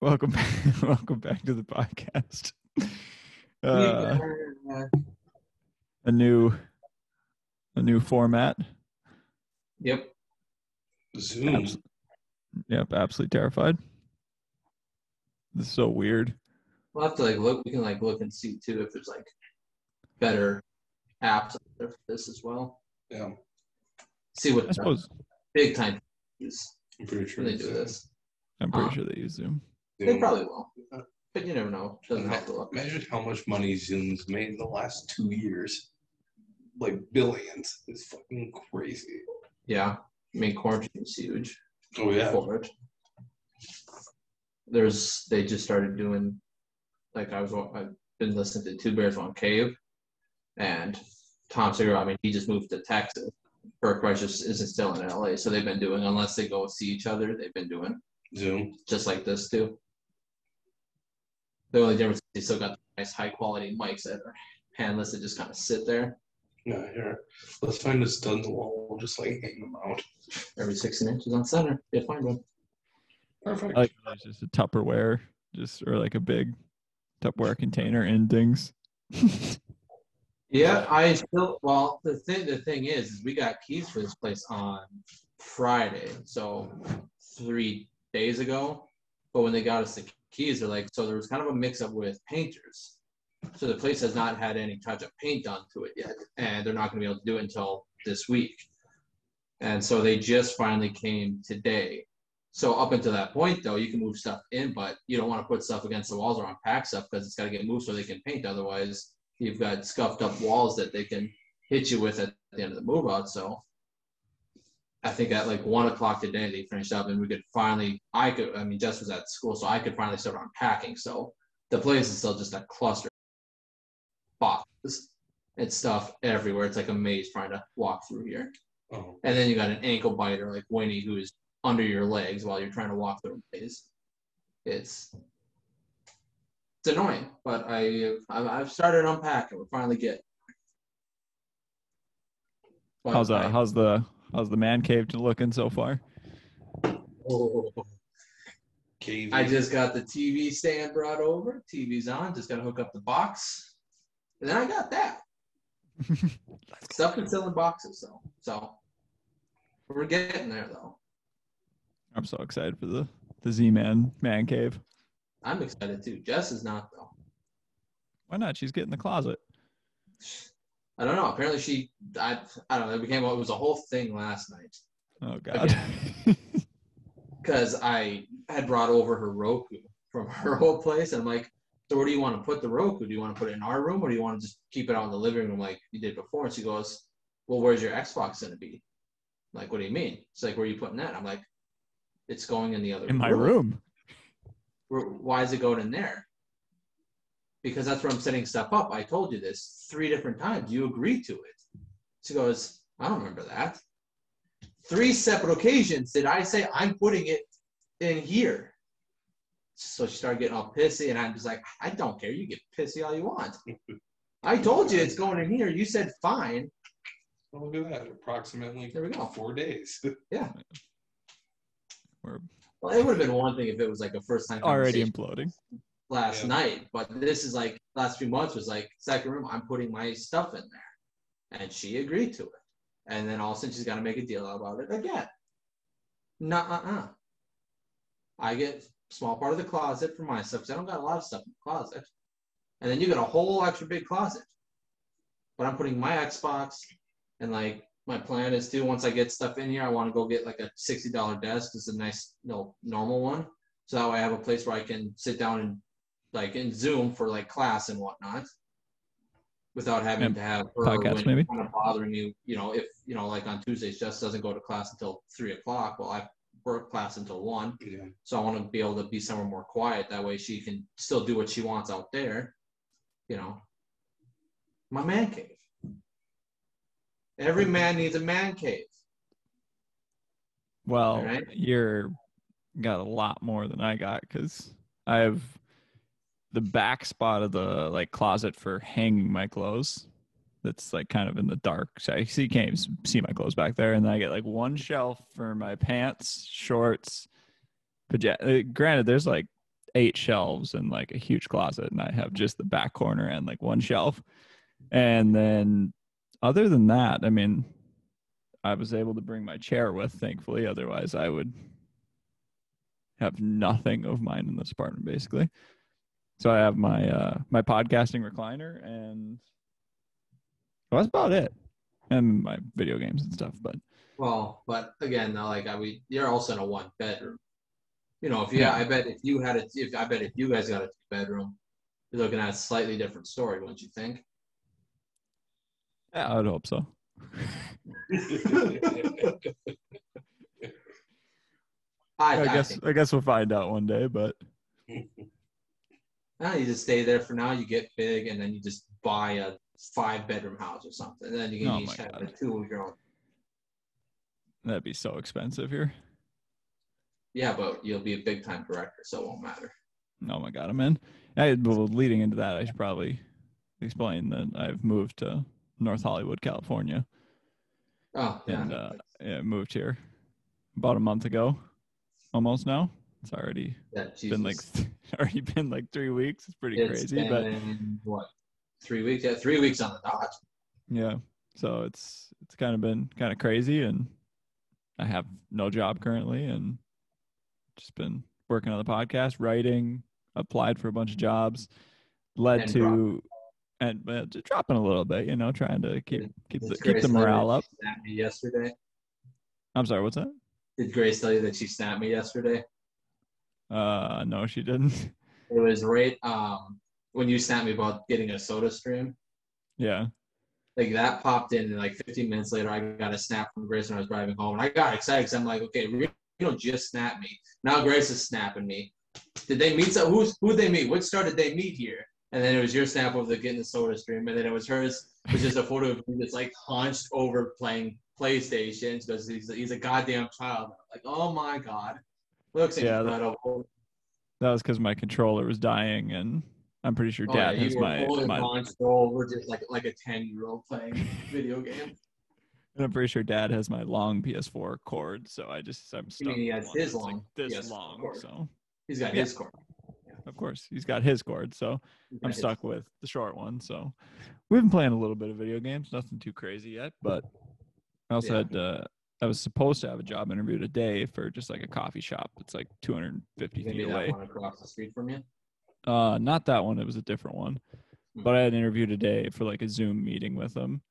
welcome back, welcome back to the podcast. Uh, a new a new format. Yep. Zoom. Abs- yep, absolutely terrified. This is so weird. We'll have to like look. We can like look and see too if there's like better apps for this as well. Yeah, See what I suppose big time use I'm pretty sure. they do Zoom. this. I'm pretty Uh, sure they use Zoom. They probably will, but you never know. Doesn't to look. Imagine how much money Zoom's made in the last two years. Like billions. It's fucking crazy. Yeah, I mean quarantine's huge Oh yeah. for it. There's they just started doing like I was I've been listening to Two Bears One Cave, and Tom Segura. I mean he just moved to Texas. Bert Kreischer just isn't still in LA, so they've been doing unless they go see each other. They've been doing Zoom. just like this too. The only difference is they still got the nice high quality mics that are handless that just kind of sit there Yeah, here. Let's find a stud in the wall. We'll just like hang them out. every 16 inches on center. You'll find one. Perfect. I like how there's just a Tupperware, just or like a big Tupperware container and things. Yeah, I still well the thing the thing is, is we got keys for this place on Friday, so three days ago. But when they got us the keys, they're like, so there was kind of a mix up with painters. So the place has not had any touch up paint done to it yet, and they're not gonna be able to do it until this week. And so they just finally came today. So up until that point though, you can move stuff in, but you don't want to put stuff against the walls or unpack stuff because it's gotta get moved so they can paint. Otherwise, you've got scuffed up walls that they can hit you with at the end of the move out. So I think at like one o'clock today they finished up and we could finally I could I mean Jess was at school, so I could finally start unpacking. So the place is still just a cluster of boxes and stuff everywhere. It's like a maze trying to walk through here. oh. And then you got an ankle biter like Winnie who's under your legs while you're trying to walk through a maze. It's it's annoying, but I I've, I've started unpacking. We're finally getting. But how's uh, I- that? How's the how's the man cave looking so far? Oh, KV. I just got the TV stand brought over. TV's on. Just gotta hook up the box, and then I got that stuff can still in boxes though. So we're getting there though. I'm so excited for the the Z Man man cave. I'm excited too. Jess is not though. Why not? She's getting the closet. I don't know. Apparently she, I, I don't know. It became it was a whole thing last night Oh God. because I had brought over her Roku from her old place, and I'm like, so where do you want to put the Roku? Do you want to put it in our room, or do you want to just keep it out in the living room like you did before? And she goes, well, where's your Xbox gonna be? I'm like, what do you mean? It's like, where are you putting that? I'm like, it's going in the other in my room. Where, why is it going in there? Because that's where I'm setting stuff up. I told you this three different times. You agreed to it. She goes, I don't remember that. Three separate occasions did I say I'm putting it in here. So she started getting all pissy, and I'm just like, I don't care. You get pissy all you want. I told you it's going in here. You said fine. Oh, look at that. Approximately There we go. four days. We're Well, it would have been one thing if it was like a first time already imploding. Last Yeah. night, but this is like last few months was like second room. I'm putting my stuff in there, and she agreed to it. And then all of a sudden she's got to make a deal about it again. Nah, uh, uh. I get small part of the closet for my stuff because I don't got a lot of stuff in the closet, and then you got a whole extra big closet. But I'm putting my Xbox, and like my plan is to once I get stuff in here, I want to go get like a sixty dollar desk. It's a nice, no normal one, so that way I have a place where I can sit down and like in Zoom for like class and whatnot, without having And to have her podcasts, maybe? kind of bothering you. You know, if you know, like on Tuesdays, Jess doesn't go to class until three o'clock. Well, I work class until one, yeah. so I want to be able to be somewhere more quiet. That way, she can still do what she wants out there. You know, my man cave. Every man needs a man cave. Well, Alright. you're got a lot more than I got because I have the back spot of the like closet for hanging my clothes. That's like kind of in the dark. So I see can't even see my clothes back there, and then I get like one shelf for my pants, shorts, pajama. Uh, granted, there's like eight shelves and like a huge closet, and I have just the back corner and like one shelf. And then, other than that, I mean, I was able to bring my chair with, thankfully. Otherwise, I would have nothing of mine in this apartment, basically. So I have my uh, my podcasting recliner, and well, that's about it, and my video games and stuff. But Well, but again, though, like I we you're also in a one bedroom. You know, if Yeah. I bet if you had a if I bet if you guys got a two bedroom, you're looking at a slightly different story, wouldn't you think? yeah, I would hope so. I, I guess I guess we'll find out one day. But now you just stay there for now. You get big, and then you just buy a five bedroom house or something. And then you can Oh each have God. two of your own. that'd be so expensive here. Yeah, but you'll be a big time director, so it won't matter. Oh my god, I'm in. I, well, leading into that, I should probably explain that I've moved to North Hollywood, California, Oh, yeah. and uh, yeah, moved here about a month ago, almost now. It's already yeah, been like already been like three weeks. It's pretty It's crazy, but been, what three weeks? Yeah, three weeks on the dot. yeah. So it's it's kind of been kind of crazy, and I have no job currently, and just been working on the podcast, writing, applied for a bunch of jobs, led And to and uh, just dropping a little bit, you know, trying to keep keep the keep the tell you that morale up. Yesterday. I'm sorry, what's that? Did Grace tell you that she snapped me yesterday? Uh, no, she didn't. It was right um when you sent me about getting a SodaStream. yeah, Like that popped in, and like 15 minutes later, I got a snap from Grace when I was driving home, and I got excited because I'm like, okay, Reno just snapped me. Now Grace is snapping me. Did they meet? So who's who they meet? Which star did they meet here? And then it was your snap of the getting the SodaStream, and then it was hers, which is a photo of me that's like hunched over playing PlayStation because he's he's a goddamn child. Like, oh my god, looks Yeah, that- incredible. that was because my controller was dying, and I'm pretty sure Oh, Dad yeah, has were my my. hunched over, just like like a 10 year old playing video game. And I'm pretty sure Dad has my long PS4 cord, so I just I'm stuck. mean he with has his that's, like, long this PS4 long. cord. So He's got Yeah. his cord. of course he's got his cord, so I'm his- stuck with the short one. So we've been playing a little bit of video games, nothing too crazy yet, but I also had uh, I was supposed to have a job interview today for just like a coffee shop. It's like 250 Maybe feet away. one across the street from you. Uh, not that one. It was a different one. Hmm. But I had an interview today for like a Zoom meeting with them,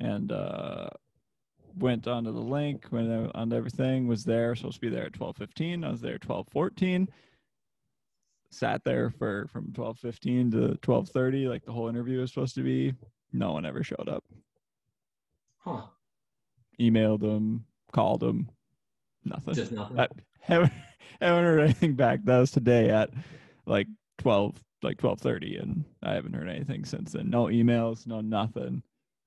and uh, went onto the link, went onto everything. Was there supposed to be there at twelve fifteen. I was there at twelve fourteen. Sat there for from twelve fifteen to twelve thirty, like the whole interview was supposed to be. No one ever showed up. Huh. Emailed them, called them, nothing. Just nothing. I haven't, haven't heard anything back. That was today at like twelve, like twelve thirty, and I haven't heard anything since then. No emails, no nothing.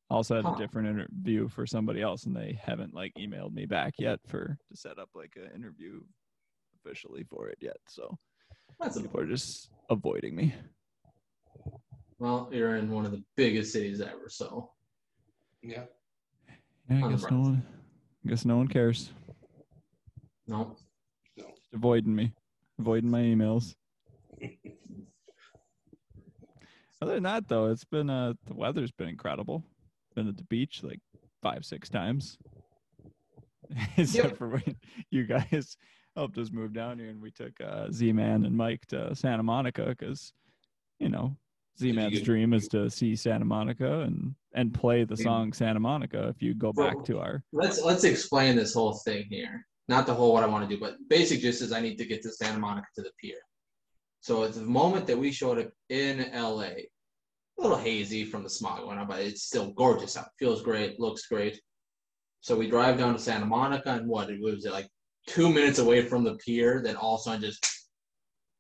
Also had Huh. a different interview for somebody else, and they haven't like emailed me back yet for to set up like an interview officially for it yet. So That's a, people are just avoiding me. well, you're in one of the biggest cities ever, so Yeah. Yeah, I guess no one. I guess no one cares. no. Just avoiding me, avoiding my emails. Other than that, though, it's been uh the weather's been incredible. Been at the beach like five, six times. Except Yep. for when you guys helped us move down here, and we took uh, Z-Man and Mike to Santa Monica because, you know, Z-Man's dream is to see Santa Monica and and play the song Santa Monica. If you go back Well, to our Let's let's explain this whole thing here. Not the whole what I want to do, but basic gist is I need to get to Santa Monica to the pier. So at the moment that we showed up in LA, a little hazy from the smog going on, but it's still gorgeous out. Feels great, looks great. So we drive down to Santa Monica and what it was like two minutes away from the pier, then all of a sudden just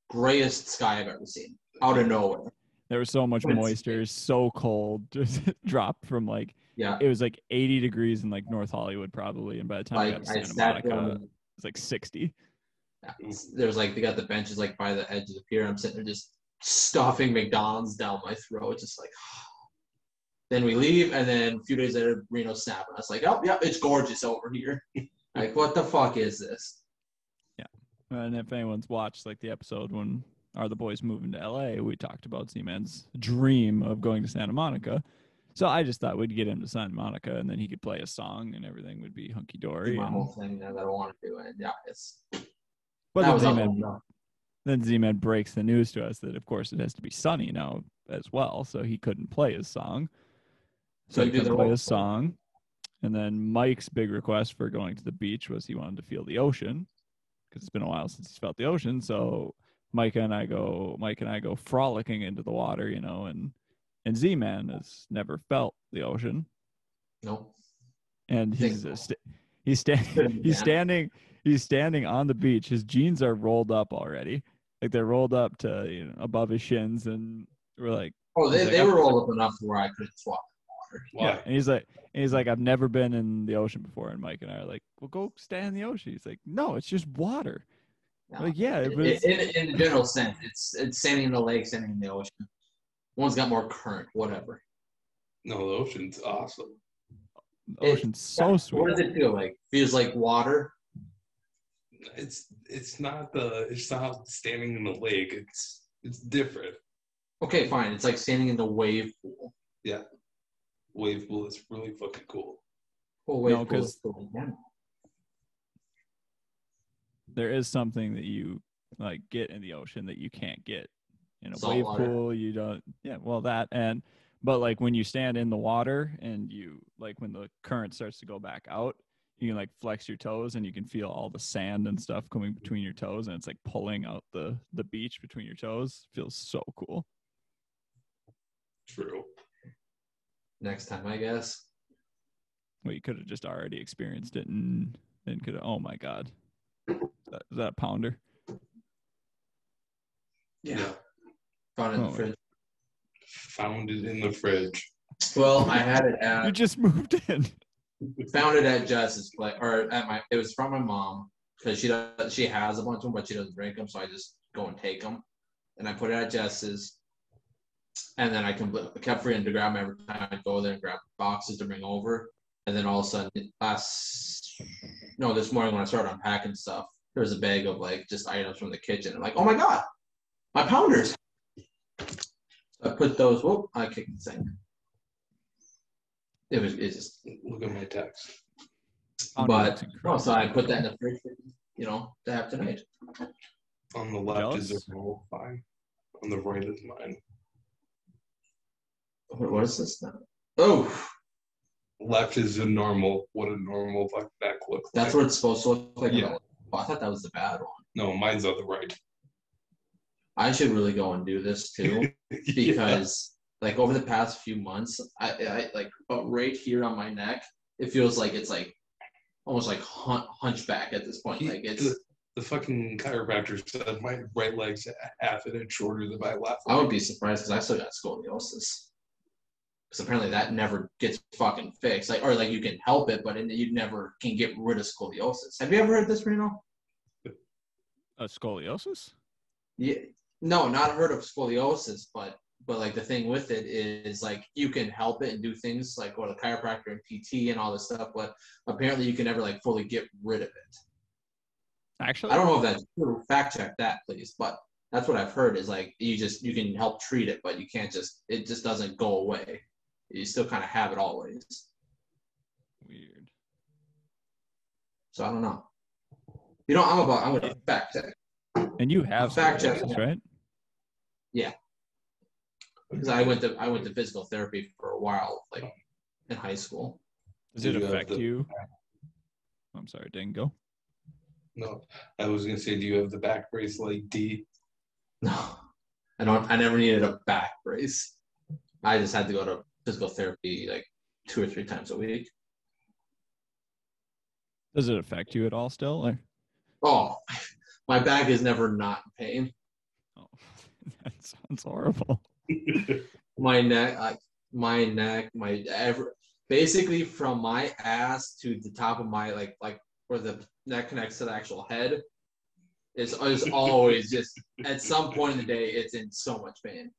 grayest sky I've ever seen. Out of nowhere. There was so much It's- moisture, it's so cold. Just dropped from like Yeah. it was like 80 degrees in like North Hollywood probably, and by the time Like got to I Santa sat Monica, down it was like 60. Yeah, There's like they got the benches like by the edge of the pier. I'm sitting there just stuffing McDonald's down my throat, just like. Then we leave, and then a few days later, Reno snapping was like, "Oh, yeah, it's gorgeous over here." like, what the fuck is this? Yeah, and if anyone's watched like the episode when are the boys moving to LA, we talked about Z-Man's dream of going to Santa Monica. So I just thought we'd get him to Santa Monica and then he could play a song and everything would be hunky dory. my And, whole thing that I want to do, and yeah, it's but that then was Z-Man, then Z-Man breaks the news to us that of course it has to be sunny now as well, so he couldn't play his song. So he Couldn't do couldn't the play his song. And then Mike's big request for going to the beach was he wanted to feel the ocean because it's been a while since he's felt the ocean. So Mike and I go, Mike and I go frolicking into the water, you know, and and Z-Man has never felt the ocean, Nope. and he's st- he's standing he's standing he's standing on the beach. His jeans are rolled up already, like they're rolled up to you know above his shins, and we're like. Oh, they, like, they were rolled up enough to where I couldn't swap water. Why? Yeah, and he's like, and he's like, I've never been in the ocean before, and Mike and I are like, well, go stand in the ocean. He's like, no, it's just water. No. Like, yeah, it In, was, in, in the general sense, it's it's standing in the lake, standing in the ocean. One's got more current, whatever. No, the ocean's awesome. the ocean's so sweet. What does it feel like? Feels like water. It's it's not the it's not standing in the lake. It's it's different. Okay, fine. It's like standing in the wave pool. Yeah, wave pool is really fucking cool. Well, wave No, pool 'cause- is cool. Yeah. There is something that you like get in the ocean that you can't get in a Salt wave water. pool. You don't, yeah, well, that and but like when you stand in the water and you like when the current starts to go back out, you can like flex your toes and you can feel all the sand and stuff coming between your toes and it's like pulling out the the beach between your toes. Feels so cool. True. Next time, I guess. Well, you could have just already experienced it and then could have. Oh my god, that, is that pounder? Yeah. Found it in Oh. the fridge. Found it in the fridge. Well, I had it at. You just moved in. We found it at Jess's place, or at my. It was from my mom because she does. She has a bunch of them, but she doesn't drink them, so I just go and take them. And I put it at Jess's, and then I compl- kept forgetting to grab them every time I'd go there and grab boxes to bring over. And then all of a sudden, last no, this morning when I started unpacking stuff, there was a bag of like just items from the kitchen. I'm like, oh my god, my pounders. I put those. Whoop! I kicked the thing. It was it's just Look at my text. But looks no, so I put that in the fridge, you know, to have tonight. On the left is Jealous? a normal fine. On the right is mine. What, what is this now? Oh, Left is a normal. What a normal back looks that's like. what it's supposed to look like. Yeah. Oh, I thought that was the bad one. No, mine's on the right. I should really go and do this too Yeah. because, like, over the past few months, I, I like about right here on my neck, it feels like it's like almost like hun- hunchback at this point. He- Like it's. the, the fucking chiropractor said my right leg's half an inch shorter than my left. I leg. would be surprised because I still got scoliosis. Because apparently that never gets fucking fixed. Like, or like you can help it, but you never can get rid of scoliosis. Have you ever heard this, Reno? a scoliosis. Yeah. No, not heard of scoliosis, but but like the thing with it is like you can help it and do things like go to chiropractor and PT and all this stuff, but apparently you can never like fully get rid of it. Actually, I don't know if that's true. Fact check that, please. But that's what I've heard is like you just you can help treat it, but you can't just it just doesn't go away. You still kind of have it always. weird. So I don't know. You know, I'm about I'm gonna fact check And you have Fact check. right? Yeah. Because I went to I went to physical therapy for a while, like in high school. Does Do it you affect the- you? I'm sorry, Dingo. No, I was gonna say, do you have the back brace like D? No, I don't. I never needed a back brace. I just had to go to physical therapy like two or three times a week. Does it affect you at all still? Or? Oh, my back is never not in pain. Oh, that sounds horrible. My neck, like my neck, my ever basically from my ass to the top of my like like where the neck connects to the actual head is is always just at some point in the day it's in so much pain.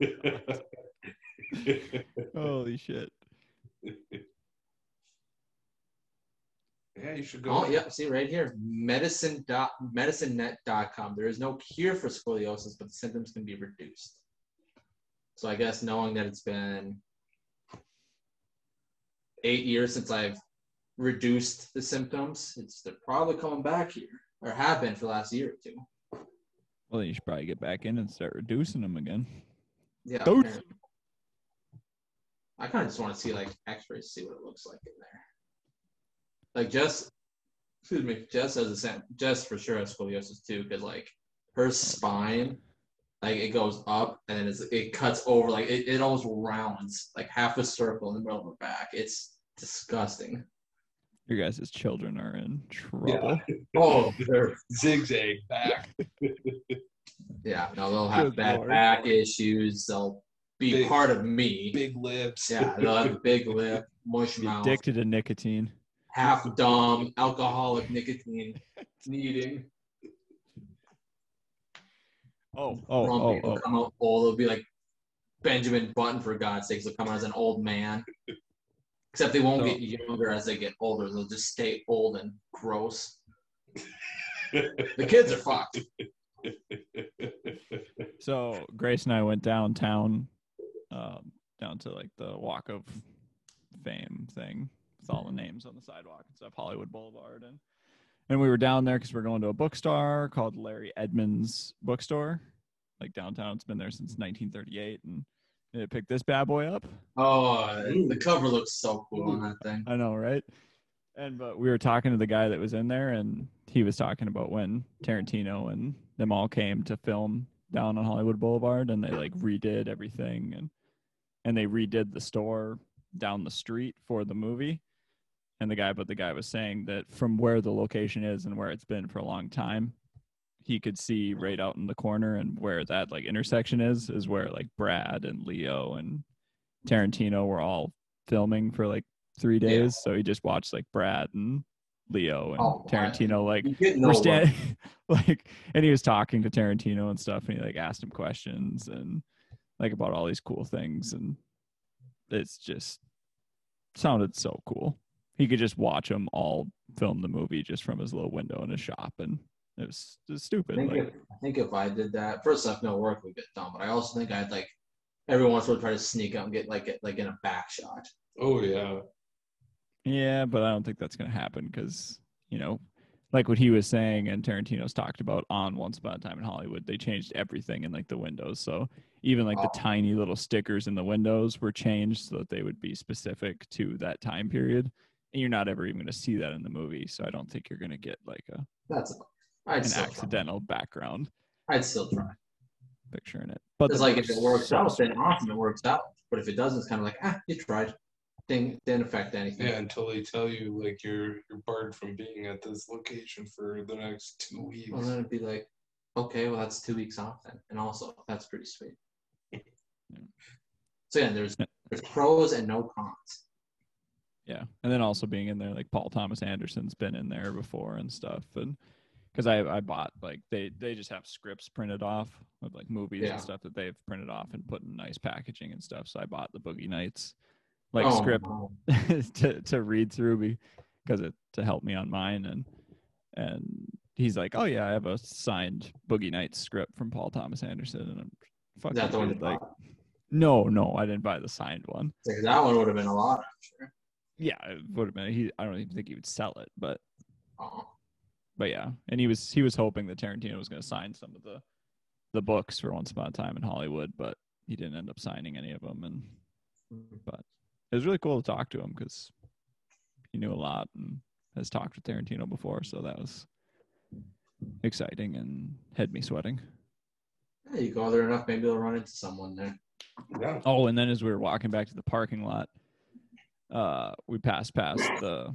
Holy shit. Yeah, you should go. Oh, yeah. See right here, medicine dot medicinenet.com. There is no cure for scoliosis, but the symptoms can be reduced. So I guess knowing that it's been eight years since I've reduced the symptoms, it's they're probably coming back here or have been for the last year or two. Well, then you should probably get back in and start reducing them again. Yeah. Dude. apparently. I kind of just want to see like X-rays, see what it looks like in there. Like Jess, excuse me, Jess has a same. Jess for sure has scoliosis too, because like her spine, like it goes up and then it's, it cuts over, like it, it almost rounds, like half a circle in the middle of her back. It's disgusting. Your guys' children are in trouble. Oh, they're- Zigzag back. yeah, no, they'll have Good bad Lord. back issues. They'll be Big- part of me. Big lips. Yeah, they'll have a big lip, mush mouth. Addicted to nicotine. half dumb, alcoholic, nicotine needing. Oh, oh, Some oh, people oh. come out old. It'll be like Benjamin Button for God's sakes. They'll come out as an old man. Except they won't So- get younger as they get older. They'll just stay old and gross. The kids are fucked. So Grace and I went downtown, um, down to like the Walk of Fame thing with all the names on the sidewalk and stuff, Hollywood Boulevard, and and we were down there because we're going to a bookstore called Larry Edmunds Bookstore, like downtown. It's been there since 1938, and it picked this bad boy up. Oh, the cover looks so cool on that thing. I know, right? And but we were talking to the guy that was in there, and he was talking about when Tarantino and them all came to film down on Hollywood Boulevard, and they like redid everything, and and they redid the store down the street for the movie. And the guy, but the guy was saying that from where the location is and where it's been for a long time, he could see right out in the corner and where that like intersection is, is where like Brad and Leo and Tarantino were all filming for like three Yeah. days. So he just watched like Brad and Leo and Oh, Tarantino like You get no we're love. standing like and he was talking to Tarantino and stuff and he like asked him questions and like about all these cool things and it's just sounded so cool. He could just watch them all film the movie just from his little window in his shop and it was just I stupid. think, Like if, I think if I did that, first off, no work would get done. But I also think I'd like every once in a while try to sneak out and get like get, like in a back shot. oh yeah. Yeah, but I don't think that's going to happen because, you know, like what he was saying and Tarantino's talked about on Once Upon a Time in Hollywood, they changed everything in like the windows. So even like the Oh. tiny little stickers in the windows were changed so that they would be specific to that time period. And you're not ever even going to see that in the movie. So I don't think you're going to get like a, That's I'd an accidental background. I'd still try. picture in it. But It's like if it works out, then awesome, it works out. But if it doesn't, it's kind of like ah, you tried. Didn't didn't affect anything. Yeah, until they tell you like you're you're barred from being at this location for the next two weeks. Well, then it'd be like, okay, well that's two weeks off then, and also that's pretty sweet. So yeah, there's there's pros and no cons. Yeah, and then also being in there, like Paul Thomas Anderson's been in there before and stuff, and because I I bought like they they just have scripts printed off of like movies Yeah. and stuff that they've printed off and put in nice packaging and stuff. So I bought the Boogie Nights like Oh, script to to read through because it to help me on mine and and he's like, oh yeah, I have a signed Boogie Nights script from Paul Thomas Anderson, and I'm fucking that one like bought? no no I didn't buy the signed one. Like, that one would have been a lot, I'm sure. Yeah, it would have been. He I don't even think he would sell it, but Oh, but yeah, and he was he was hoping that Tarantino was going to sign some of the the books for Once Upon a Time in Hollywood, but he didn't end up signing any of them. And hmm. It was really cool to talk to him because he knew a lot and has talked with Tarantino before, so that was exciting and had me sweating. yeah, you go there enough, maybe you'll run into someone there. Yeah. Oh, and then as we were walking back to the parking lot, uh, we passed past the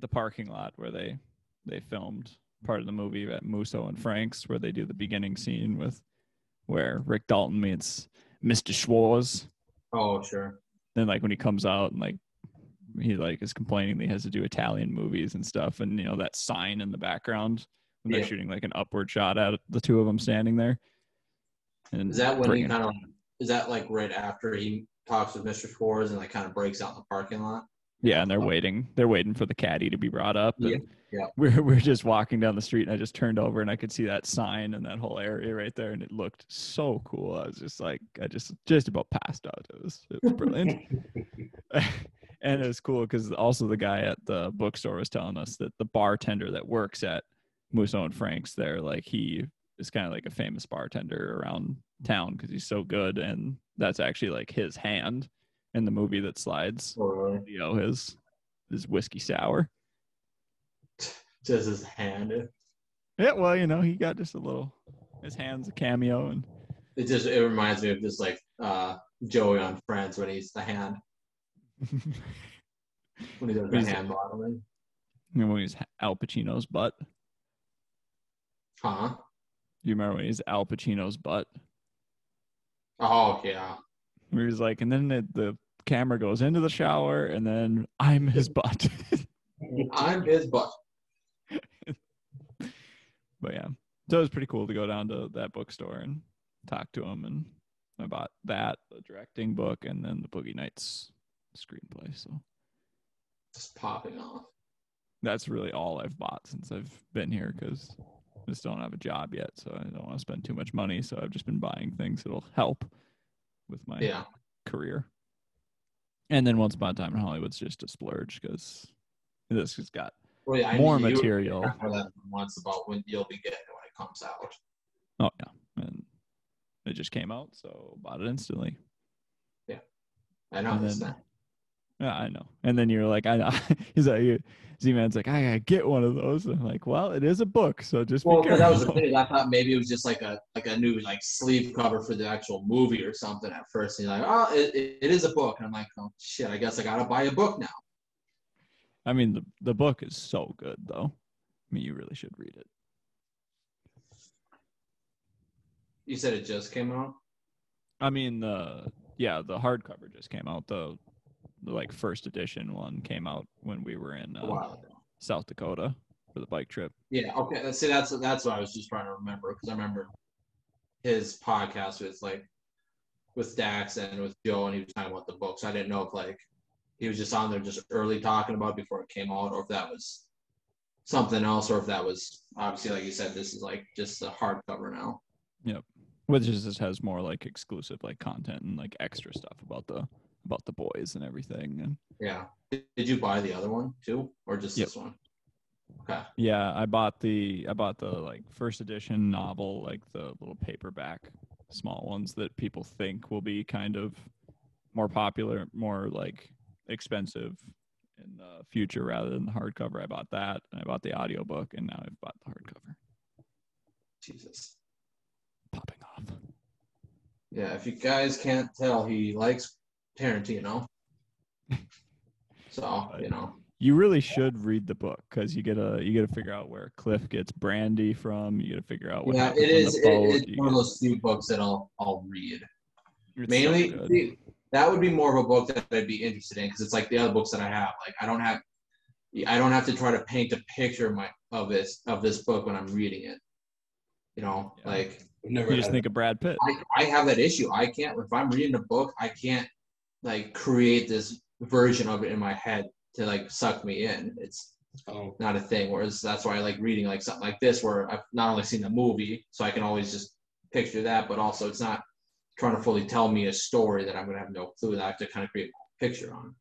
the parking lot where they they filmed part of the movie at Musso and Frank's, where they do the beginning scene with where Rick Dalton meets Mr. Schwarz. Oh, sure. Then like when he comes out and like he like is complaining that he has to do Italian movies and stuff, and you know that sign in the background when they're shooting like an upward shot at the two of them standing there. And Is that when he kind of? Is that like right after he talks with Mr. Schwarz and like kind of breaks out in the parking lot? Yeah, and they're oh. waiting. They're waiting for the caddy to be brought up. Yeah, yeah. We're we're just walking down the street, and I just turned over, and I could see that sign and that whole area right there, and it looked so cool. I was just like, I just just about passed out. It was it was brilliant, and it was cool because also the guy at the bookstore was telling us that the bartender that works at Musso and Frank's there, like he is kind of like a famous bartender around town because he's so good, and that's actually like his hand in the movie that slides. Totally. Leo his his whiskey sour. Just his hand. Yeah, well, you know, he got just a little his hands a cameo and It just it reminds me of just like uh Joey on Friends when he's the hand when he does the hand modeling. you know, when he's Al Pacino's butt. Huh? Do you remember when he's Al Pacino's butt? Oh yeah. Where he's like, and then the, the camera goes into the shower, and then I'm his butt. I'm his butt. but yeah, so it was pretty cool to go down to that bookstore and talk to him. And I bought that, the directing book, and then the Boogie Nights screenplay. So Just popping off. that's really all I've bought since I've been here because I just don't have a job yet. So I don't want to spend too much money. So I've just been buying things that'll help with my Yeah. career. And then Once Upon a Time in Hollywood's just a splurge because this has got Well, yeah, more you were material. talking about that once about when you'll be getting when it comes out. Oh yeah, and it just came out, so bought it instantly. Yeah, I know And then-. Yeah, I know. And then you're like, I know. He's like, Z Man's like, I gotta get one of those. And I'm like, well, it is a book, so just Well, be 'cause that was the thing. I thought maybe it was just like a like a new like sleeve cover for the actual movie or something at first. And you're like, oh, it, it, it is a book. And I'm like, oh shit, I guess I gotta buy a book now. I mean, the the book is so good, though. I mean, you really should read it. You said it just came out. I mean, the yeah, the hardcover just came out. The like first edition one came out when we were in uh, ago. South Dakota for the bike trip. Yeah. Okay. See, that's that's what I was just trying to remember because I remember his podcast was like with Dax and with Joe, and he was talking about the books. I didn't know if like he was just on there just early talking about before it came out, or if that was something else, or if that was obviously like you said, this is like just the hardcover now. Yep. Which is just has more like exclusive like content and like extra stuff about the about the boys and everything and Yeah. Did you buy the other one too, or just Yep. this one? Okay. yeah i bought the i bought the like first edition novel like the little paperback small ones that people think will be kind of more popular more like expensive in the future rather than the hardcover i bought that and i bought the audiobook and now i've bought the hardcover Jesus. popping off Yeah. If you guys can't tell, he likes Tarantino. So you know. you really should read the book because you gotta you gotta figure out where cliff gets brandy from you gotta figure out what Yeah, happens it on is. the It, boat. it's you one of those few books that I'll I'll read. it's so Mainly, good. see, that would be more of a book that I'd be interested in because it's like the other books that I have. Like I don't have, I don't have to try to paint a picture of my of this of this book when I'm reading it. You know, Yeah. like never You just had think of Brad Pitt. I, I have that issue. I can't if I'm reading a book, I can't like create this version of it in my head to like suck me in. It's oh, not a thing. Whereas that's why I like reading like something like this, where I've not only seen the movie, so I can always just picture that, but also it's not trying to fully tell me a story that I'm gonna have no clue that I have to kind of create a picture on.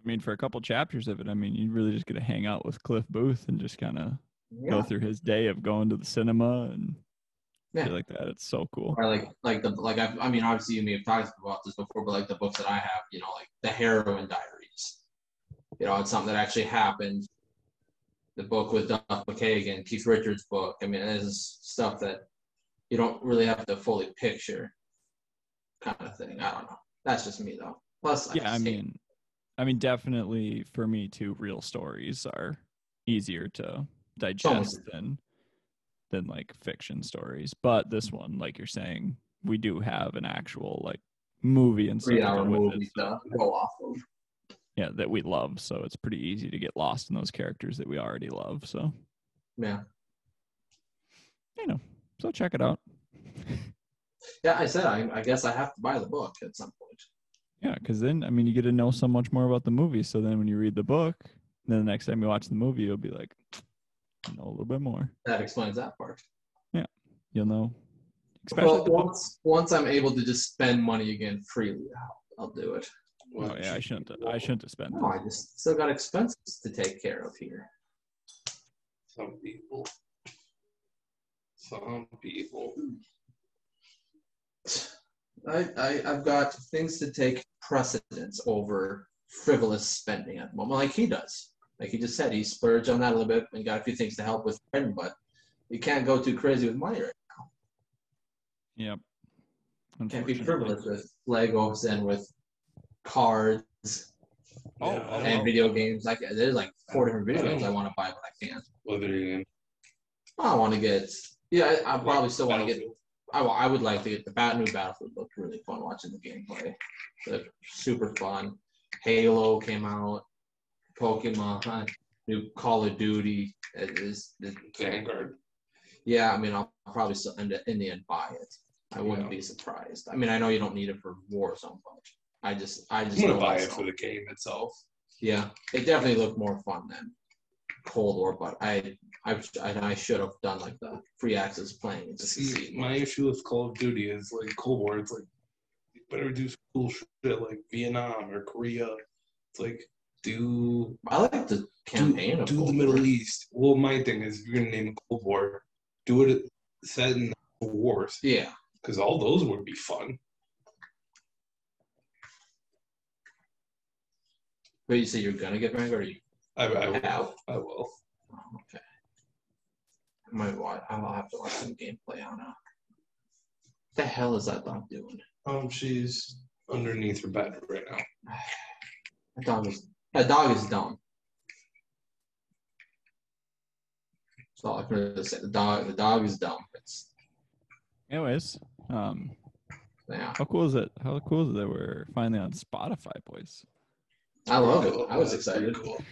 I mean, for a couple chapters of it, I mean, you really just get to hang out with Cliff Booth and just kind of go through his day of going to the cinema and Yeah. shit like that. It's so cool. Or like like the like I I mean obviously you may have talked about this before, but like the books that I have, you know, like the Heroin Diaries. You know, it's something that actually happened. The book with Duff McKagan, Keith Richards' book. I mean, it is stuff that you don't really have to fully picture, kind of thing. I don't know. That's just me though. Plus, Yeah, I mean, I mean, definitely for me too, real stories are easier to digest than than like fiction stories. But this mm. one, like you're saying, we do have an actual like movie and stuff three-hour movie it, so- to go off of. yeah, that we love. So it's pretty easy to get lost in those characters that we already love. So Yeah, you know, so check it out. yeah. I said I, I guess I have to buy the book at some point. Yeah, because then I mean you get to know so much more about the movie. So then when you read the book, then the next time you watch the movie, you'll be like, know a little bit more. That explains that part. Yeah, you'll know, especially Well, once once I'm able to just spend money again freely, I'll, I'll do it. Oh yeah, I shouldn't. I shouldn't have spent. No, I just still got expenses to take care of here. Some people. Some people. I, I I've got things to take precedence over frivolous spending at the moment, like he does. Like he just said, he splurged on that a little bit and got a few things to help with spending, but you can't go too crazy with money right now. Yep. Can't be Unfortunately. frivolous with Legos and with cards Oh, Yeah, I oh, and know. video games. Like there's like four different video games I want to buy, but I can't. What video game? I want to get. Yeah, I, I probably still want to get I, I would like to get the bat new Battlefield looked really fun watching the gameplay. Looked super fun. Halo came out. Pokemon, huh? new Call of Duty. It is, it- Vanguard. yeah, I mean, I'll probably still in the, in the end buy it. I wouldn't Yeah. be surprised. I mean, I know you don't need it for Warzone, but I just, I just I'm gonna know buy it for the game itself. Yeah, it definitely looked more fun than Cold War, but I, I, I, should have done like the free access playing See, see. my issue with Call of Duty is like Cold War. It's like you better do cool shit like Vietnam or Korea. It's like do I like the campaign do, do the Middle East. Well, my thing is, you're gonna name it Cold War, do it set in the wars Yeah, because all those would be fun. but you say you're gonna get Vanguard. Or you I, I, will, I will. Oh, okay. I might watch. I'll have to watch some gameplay on it. What the hell is that dog doing? Um, she's underneath her bed right now. That dog is. That dog is dumb. So I can say. The dog. The dog is dumb. It's Anyways, um, yeah. how cool is it? How cool is it that we're finally on Spotify, boys? I love it. I was excited. Cool.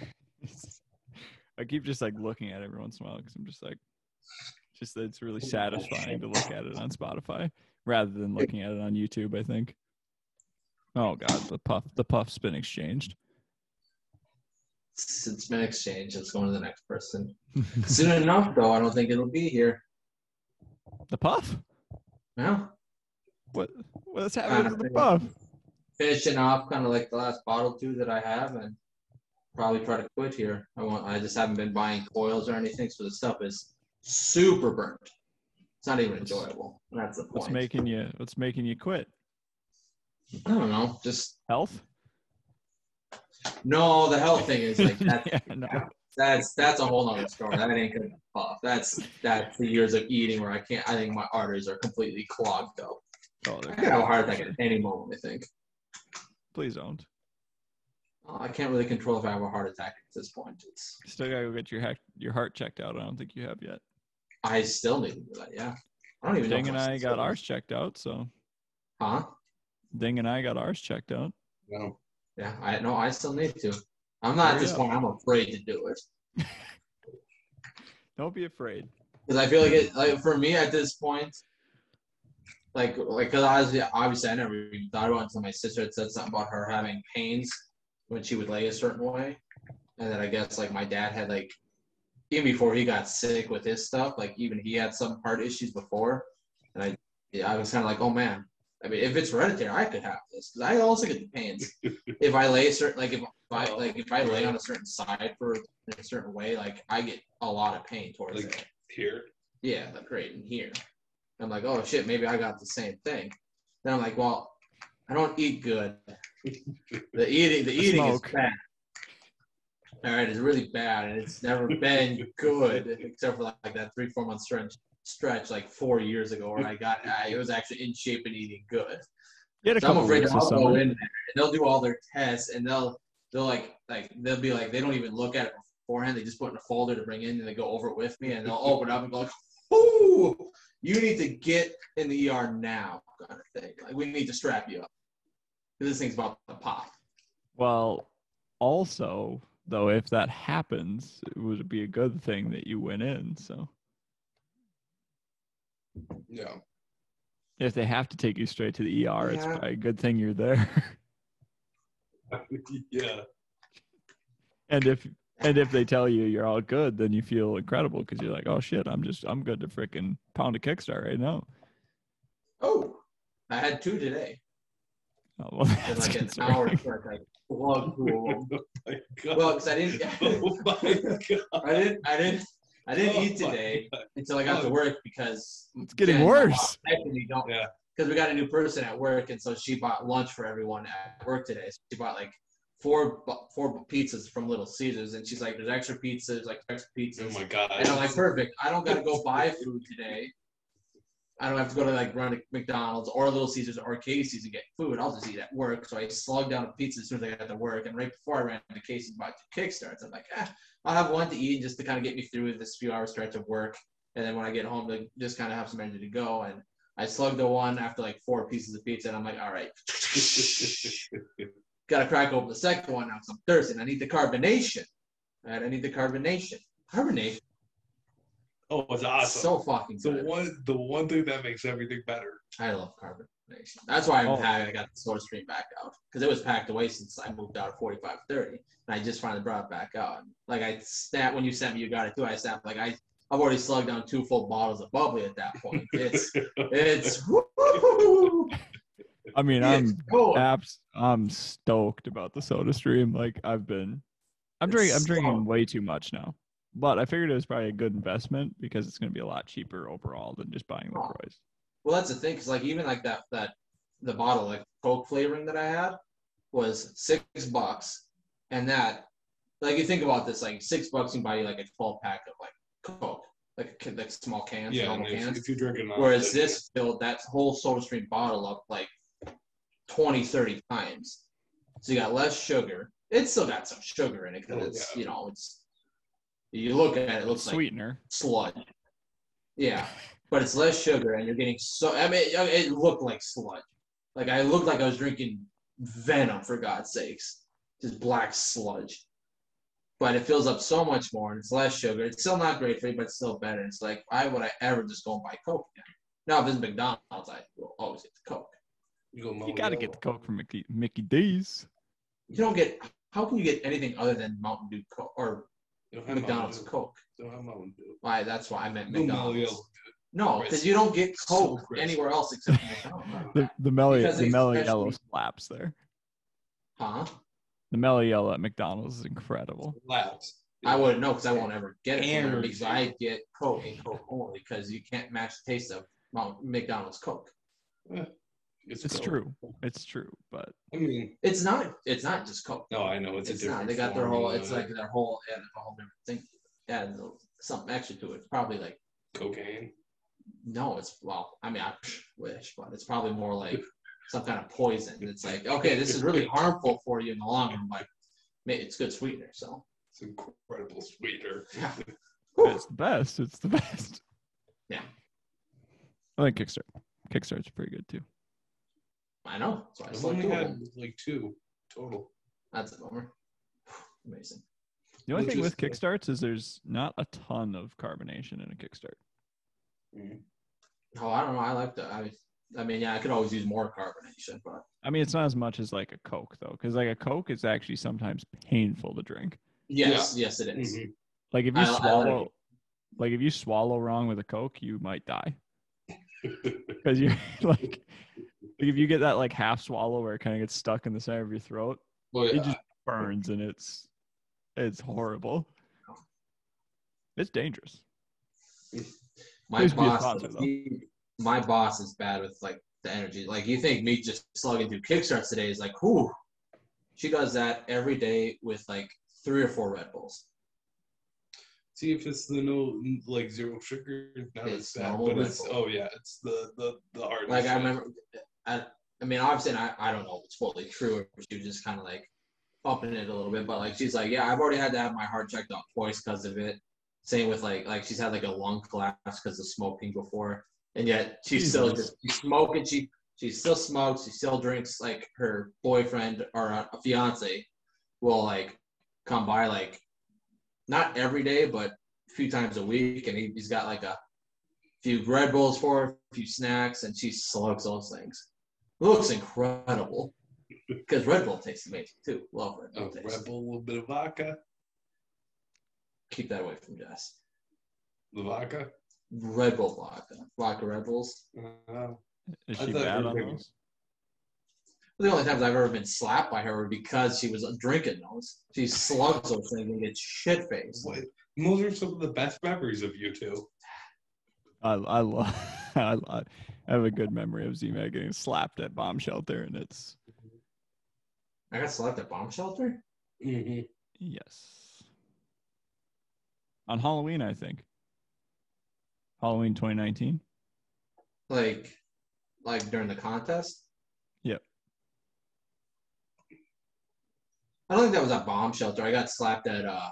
I keep just like looking at it every once in a while because I'm just like, just that it's really satisfying to look at it on Spotify rather than looking at it on YouTube. I think. Oh God, the puff, the puff's been exchanged. It's, it's been exchanged. Let's go on to the next person. Soon enough, though. I don't think it'll be here. the puff? No. What? What's happening to the puff? finishing off kind of like the last bottle two that I have and probably try to quit here. I want I just haven't been buying coils or anything, so the stuff is super burnt. It's not even enjoyable. That's the point. What's making you? What's making you quit? I don't know. Just Health? No, the health thing is like that's yeah, no. that's that's a whole nother story. That ain't gonna puff. That's that's the years of eating where I can't I think my arteries are completely clogged up. Oh, I they're could have a heart attack at any moment, I think. Please don't. Well, I can't really control if I have a heart attack at this point. It's Still gotta go get your heart, your heart checked out. I don't think you have yet. I still need to do that, yeah. I don't even know. Ding if and I'm I still- got ours checked out, so Huh? Ding and I got ours checked out. No. Yeah, I no, I still need to. I'm not at this point. I'm afraid to do it Don't be afraid. because I feel like it. Like for me at this point, like like because obviously, obviously I never even thought about it until my sister had said something about her having pains when she would lay a certain way, and then I guess like my dad had like even before he got sick with his stuff, like even he had some heart issues before, and I yeah, I was kind of like, oh man. I mean, if it's hereditary, I could have this because I also get the pains if I lay certain like if I like if I lay on a certain side for a certain way, like I get a lot of pain towards Like- it. Here. Yeah, like right in here. I'm like, oh shit, maybe I got the same thing. Then I'm like, well, I don't eat good. The eating, the eating smoke. is bad. All right, it's really bad, and it's never been good except for like that three four month stretch stretch like four years ago where I got I it was actually in shape and eating good. So I'm afraid I'll go in there and they'll do all their tests and they'll they'll like like they'll be like they don't even look at it beforehand. They just put in a folder to bring in and they go over it with me and they'll open up and go like, "Ooh, you need to get in the ER now," kind of thing. Like we need to strap you up. This thing's about to pop. Well, also though, if that happens, it would be a good thing that you went in. So Yeah. if they have to take you straight to the ER, it's Yeah. probably a good thing you're there. yeah. And if and if they tell you you're all good, then you feel incredible because you're like, oh shit, I'm just I'm good to freaking pound a kickstart right now. Oh, I had two today. Oh, well, that's like an concerning. hour before I plug through. Oh my god. Well, because I didn't, oh my god. I didn't, I didn't, I didn't Oh eat today God. until I got to Oh. work because It's getting Jen, worse. boss, technically don't Yeah. because we got a new person at work, and so she bought lunch for everyone at work today. So she bought like four four pizzas from Little Caesars, and she's like, "There's extra pizzas, like extra pizzas." Oh my god. and I'm like, "Perfect. I don't got to go buy food today. I don't have to go to like run to McDonald's or Little Caesars or Casey's and get food. I'll just eat at work." So I slugged down a pizza as soon as I got to work, and right before I ran to Casey's about to two kickstarts, I'm like, "Ah, I'll have one to eat just to kind of get me through this few hour stretch of work, and then when I get home to just kind of have some energy to go." And I slugged the one after like four pieces of pizza, and I'm like, all right, gotta crack open the second one now because I'm thirsty. and I need the carbonation. Right, I need the carbonation. Carbonation, oh, it's awesome. so fucking the one the one thing that makes everything better. I love carbonation. That's why I'm Oh. happy I got the SodaStream back out because it was packed away since I moved out at 45 30, and I just finally brought it back out. Like I snapped when you sent me, you got it too. I snapped like I. I've already slugged down two full bottles of bubbly at that point. It's it's woo, I mean, it's I'm going. abs- I'm stoked about the SodaStream. Like I've been I'm drinking I'm drinking way too much now. But I figured it was probably a good investment because it's gonna be a lot cheaper overall than just buying. LaCroix. Well, that's the thing, because like even like that that the bottle like Coke flavoring that I had was six bucks, and that like you think about this, like six bucks you can buy you like a twelve pack of like Coke, like like small cans, yeah, normal if, cans. if you're drinking on Whereas this filled that whole SodaStream bottle up like 20, 30 times. So you got less sugar. It's still got some sugar in it because Oh, it's yeah. you know it's you look at it, it looks like Sweetener. sludge. Yeah, but it's less sugar, and you're getting so. I mean, it, it looked like sludge. Like I looked like I was drinking venom for God's sakes, just black sludge. But it fills up so much more, and it's less sugar. It's still not great for you, but it's still better. It's like, why would I ever just go and buy Coke again? Now, if it's McDonald's, I will always get the Coke. you, go You gotta get the Coke from Mickey Mickey D's. You don't get. How can you get anything other than Mountain Dew Coke or You don't have McDonald's Mountain Coke? Don't have Mountain Dew. Why? That's why I meant Go McDonald's. Yellow. No, because you don't get So Coke crisp. anywhere else except McDonald's. The the mellow Because the mellow especially- yellow slaps there. Huh? The mellow yellow at McDonald's is incredible. Labs. I wouldn't know because I won't ever get it from there because I get Coke and Coke only because you can't match the taste of Mount- McDonald's Coke. It's, It's true. It's true. But I mean, It's not. It's not just Coke. no, I know it's, It's, a different. not. They got their whole. It's like their whole. Yeah, a whole different thing. Yeah, something extra to it. It's probably like cocaine. no. It's well. I mean, I wish, but it's probably more like some kind of poison. It's like okay, this is really harmful for you in the long run, but ma- it's good sweetener. So It's incredible sweetener. yeah. it's the best. It's the best. Yeah. I like Kickstart. Kickstart's pretty good too. I know. So I I've only had them. like two total. That's a bummer. Amazing. The only Which thing is with Kickstarts is there's not a ton of carbonation in a Kickstart. Oh, I don't know. I like that. I, I mean, yeah, I could always use more carbonation, but I mean, it's not as much as like a Coke though, because like a Coke is actually sometimes painful to drink. yes, yes, it is. Mhm. Like if you I- I like swallow, like if you swallow wrong with a Coke, you might die because you like, like if you get that like half swallow where it kind of gets stuck in the center of your throat, Well, it just burns and it's it's horrible. It's dangerous. My Please be a boss, sponsor, he- my boss is bad with like the energy. Like you think me just slugging through kickstarts today is like, whoo. She does that every day with like three or four Red Bulls. See if it's the no like zero sugar. Not It's as bad, but it's oh yeah, it's the the the hard. Like I remember, I, I mean, obviously, I, I don't know if it's fully true. Or she was just kind of like upping it a little bit, but like she's like, yeah, I've already had to have my heart checked out twice because of it. Same with like like she's had like a lung collapse because of smoking before, and yet she's still just she's smoking. She she still smokes. She still drinks. Like her boyfriend or a, a fiance will like come by like not every day, but a few times a week, and he, he's got like a few Red Bulls for her, a few snacks, and she slugs those things. Looks incredible. Because Red Bull tastes amazing too. Love Red Bull A taste. Red Bull, a little bit of vodka. Keep that away from Jess. The vodka. Red Bull vodka. Vodka Red Bulls. Uh, Is she bad on those? The only times I've ever been slapped by her were because she was drinking those. She slugs those things and gets shit faced. what? Those are some of the best memories of you two. I I love. I, lo- I have a good memory of Z-Man getting slapped at bomb shelter, and it's I got slapped at bomb shelter. Mm-hmm. yes. On Halloween, I think. Halloween 2019. Like, like during the contest. Yep. I don't think that was at bomb shelter. I got slapped at uh,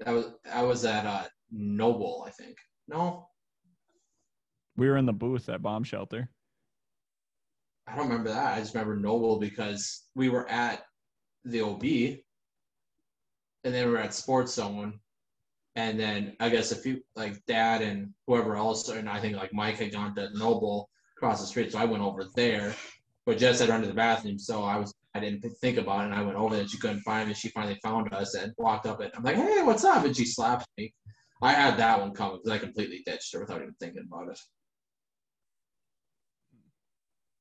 that was I was at uh Noble. I think no, We were in the booth at bomb shelter. I don't remember that. I just remember Noble because we were at the OB, and then we were at Sports Zone, and then I guess a few like Dad and whoever else, and I think like Mike had gone to Noble across the street, so I went over there. But Jess had run to the bathroom, so I was I didn't think about it, and I went over there. She couldn't find me. She finally found us and walked up, and I'm like, "Hey, what's up?" And she slapped me. I had that one coming because I completely ditched her without even thinking about it.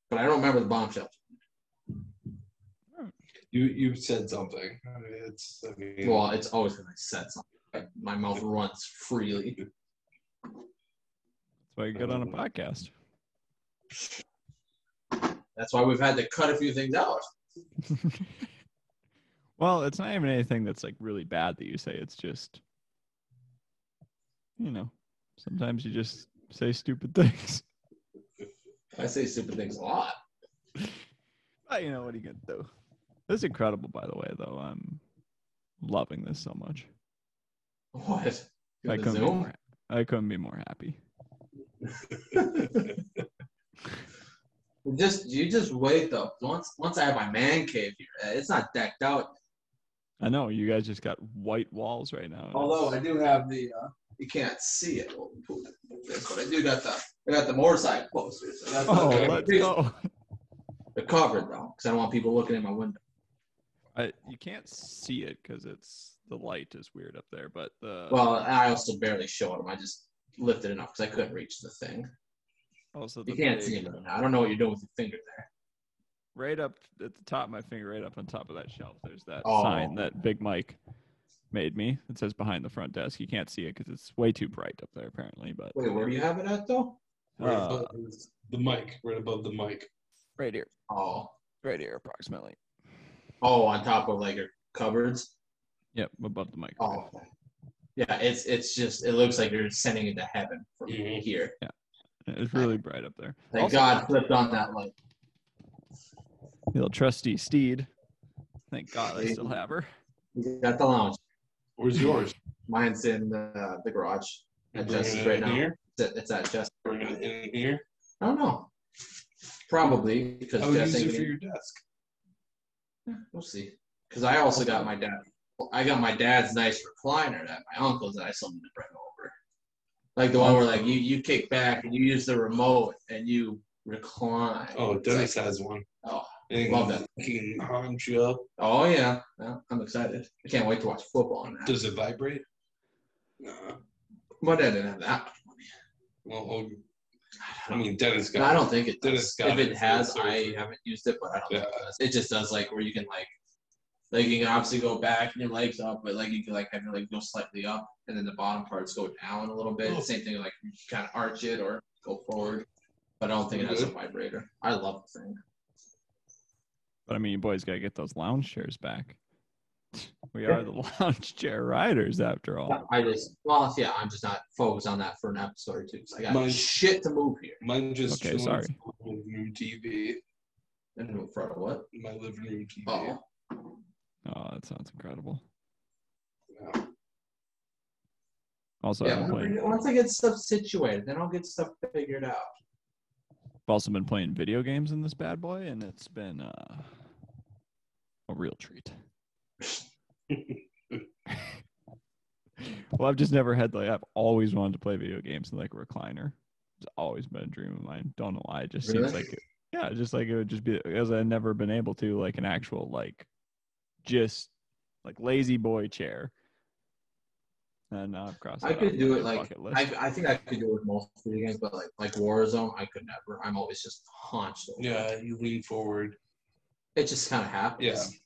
But I don't remember the bomb shelter. You you said something. It's I mean, Well, it's always because I said something. Like, my mouth runs freely. That's why you get on a podcast. That's why we've had to cut a few things out. well, it's not even anything that's like really bad that you say. It's just, you know, sometimes you just say stupid things. I say stupid things a lot. But you know what are you gonna do? This is incredible, by the way. Though I'm loving this so much. What? I couldn't, more, I couldn't be more happy. just you just wait though. Once once I have my man cave here, uh, it's not decked out. I know you guys just got white walls right now. Although I do have the uh, you can't see it. Well, put it But I do got the I got the motorcycle posters. I got the, oh, let's go. the covered though, because I don't want people looking in my window. I, you can't see it because it's the light is weird up there, but the Well, I also barely showed them. I just lifted it up because I couldn't reach the thing. also the You can't big- see it now. I don't know what you're doing with your finger there. right up at the top of my finger, right up on top of that shelf. There's that Oh. sign that Big Mike made me. It says behind the front desk. You can't see it because it's way too bright up there, apparently. But Wait, where do you have it at though? Right uh, above the mic, right above the mic. right here, Oh, right here, approximately. oh, on top of like your cupboards. Yep, above the mic. Oh, yeah. It's it's just it looks like you're sending it to heaven from Mhm. here. Yeah, it's really bright up there. Thank Also, God flipped on that light. the little trusty steed. Thank God I still have her. You got the lounge. Where's yours? Mine's in the, the garage. At Bringing Jesse's it right now. Here? It's at, it's at Jess. In here. I don't know. Probably because I would use it for your desk. We'll see. Because I also got my dad. I got my dad's nice recliner that my uncle's that I still need to bring over. Like the one where like you you kick back and you use the remote and you recline. Oh, Dennis like- has one. Oh, And love that. He can hunch you up. oh yeah. I'm excited. I can't wait to watch football on that. Does it vibrate? Nah. My dad didn't have that much money. Well, I mean, Dennis No, got. I don't think it Dennis does. got If it it has, I haven't used it, but I don't think it does. It just does like where you can like, like you can obviously go back and your legs up, but like you can like have your legs go slightly up, and then the bottom parts go down a little bit. Oh. Same thing like you kind of arch it or go forward. But I don't think it has a vibrator. I love the thing. But I mean, you boys got to get those lounge chairs back. We are the lounge chair riders, after all. I just well, yeah, I'm just not focused on that for an episode or two. So I got Mine- shit to move here. Mine just Okay, sorry. my living room TV. And in front of what? My living room TV. Oh, Oh, that sounds incredible. Yeah. Also, yeah. Playing, Once I get stuff situated, then I'll get stuff figured out. I've also been playing video games in this bad boy, and it's been uh, a real treat. well, I've just never had like I've always wanted to play video games in like a recliner. It's always been a dream of mine. Don't know why. It just seems Really? like Yeah, just like it would just be because I've never been able to like an actual like just like La-Z-Boy chair. And now I've crossed. I could off do it like. I, I think I could do it with most video games, but like like Warzone, I could never. I'm always just hunched. Over. Yeah, you lean forward. It just kind of happens. Yeah.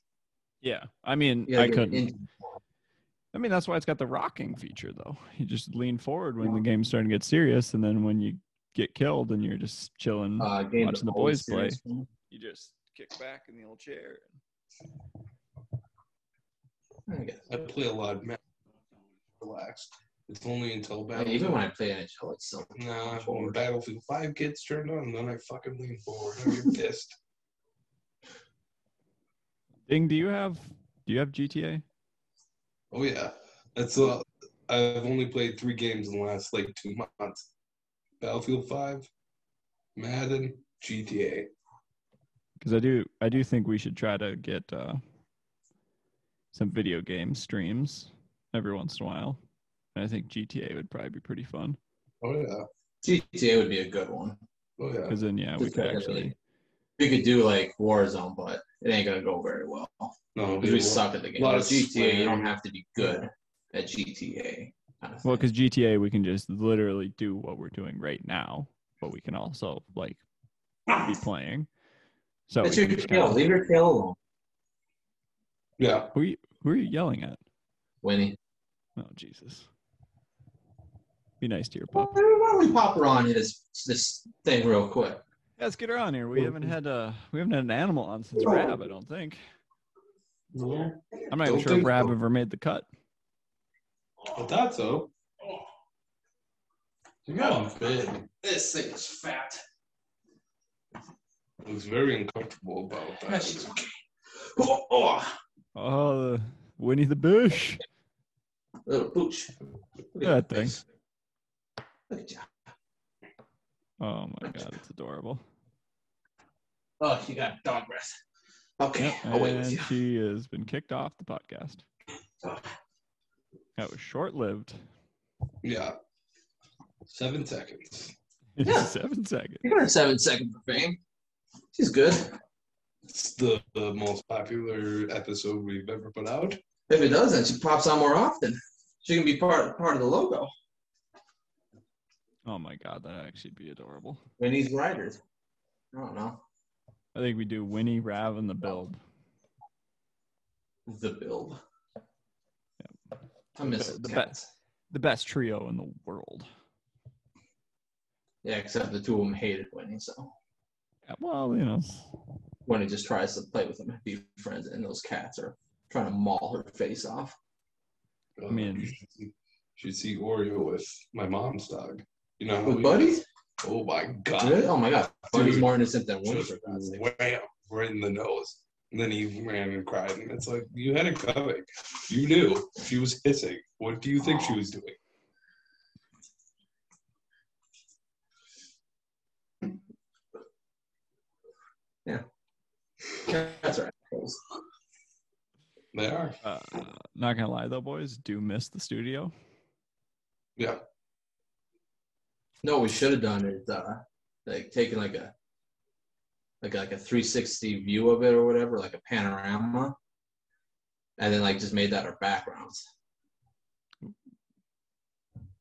Yeah, I mean, You gotta I couldn't. into- I mean, that's why it's got the rocking feature, though. You just lean forward when the game's starting to get serious, and then when you get killed and you're just chilling, uh, game Watching the boys play. one. you just kick back in the old chair. I guess. I play a lot of Madden. Relaxed. It's only until Yeah, Battlefield. even when I play NHL, it's still Nah, when forward. Battlefield 5 gets turned on, then I fucking lean forward. I get pissed. Ding, do you have do you have GTA? Oh yeah, that's uh, I've only played three games in the last like two months. Battlefield 5, Madden, GTA. Because I do I do think we should try to get uh, some video game streams every once in a while. And I think GTA would probably be pretty fun. Oh yeah, GTA would be a good one. oh yeah. Because then yeah, we could actually We could do like Warzone, but it ain't gonna go very well No, because we suck at the game. A lot of GTA, you don't have to be good at GTA. Kind of well, because GTA we can just literally do what we're doing right now, but we can also like be playing. So That's your can tail. Leave your tail alone, yeah. who, are you, who are you yelling at? Winnie. Oh Jesus! Be nice to your pup. Why don't we pop her on this this thing real quick? Yeah, let's get her on here. We haven't had uh we haven't had an animal on since Rab. I don't think. No, I'm not even sure if Rab so. ever made the cut. I thought so. You got him big. This thing is fat. Looks very uncomfortable about Yeah, that. she's okay. Oh, oh, Oh, the Winnie the Bush. little pooch. Look That thing. face. Look at you. Oh my god, it's adorable. Oh, you got dog breath. Okay, Yep, I'll with and you. she has been kicked off the podcast. That was short lived. Yeah. Seven seconds. Yeah. Seven seconds. You got her seven seconds of fame. She's good. It's the, the most popular episode we've ever put out. If it doesn't, she pops on more often. She can be part part of the logo. Oh my god, that'd actually be adorable. Winnie's Riders. I don't know. I think we do Winnie, Rav, and the Build. The build. I miss The- the the cats. The best trio in the world. Yeah, except the two of them hated Winnie, so Yeah, well, you know, Winnie just tries to play with them and be friends, and those cats are trying to maul her face off. Uh, I mean- you should see, should see Oreo with my mom's dog. You know how With we- Buddy? Oh my god. Really? Oh my god. Buddy's Dude. more innocent than Winnie. Just for wham, right in the nose. And then he ran and cried. And it's like, you had it coming. You knew. She was hissing. What do you think she was doing? Yeah. Cats are assholes. They are. uh, not gonna lie though, boys, do miss the studio. Yeah. No, what we should have done is uh like taking like a like like a 360 view of it or whatever, like a panorama, and then like just made that our backgrounds.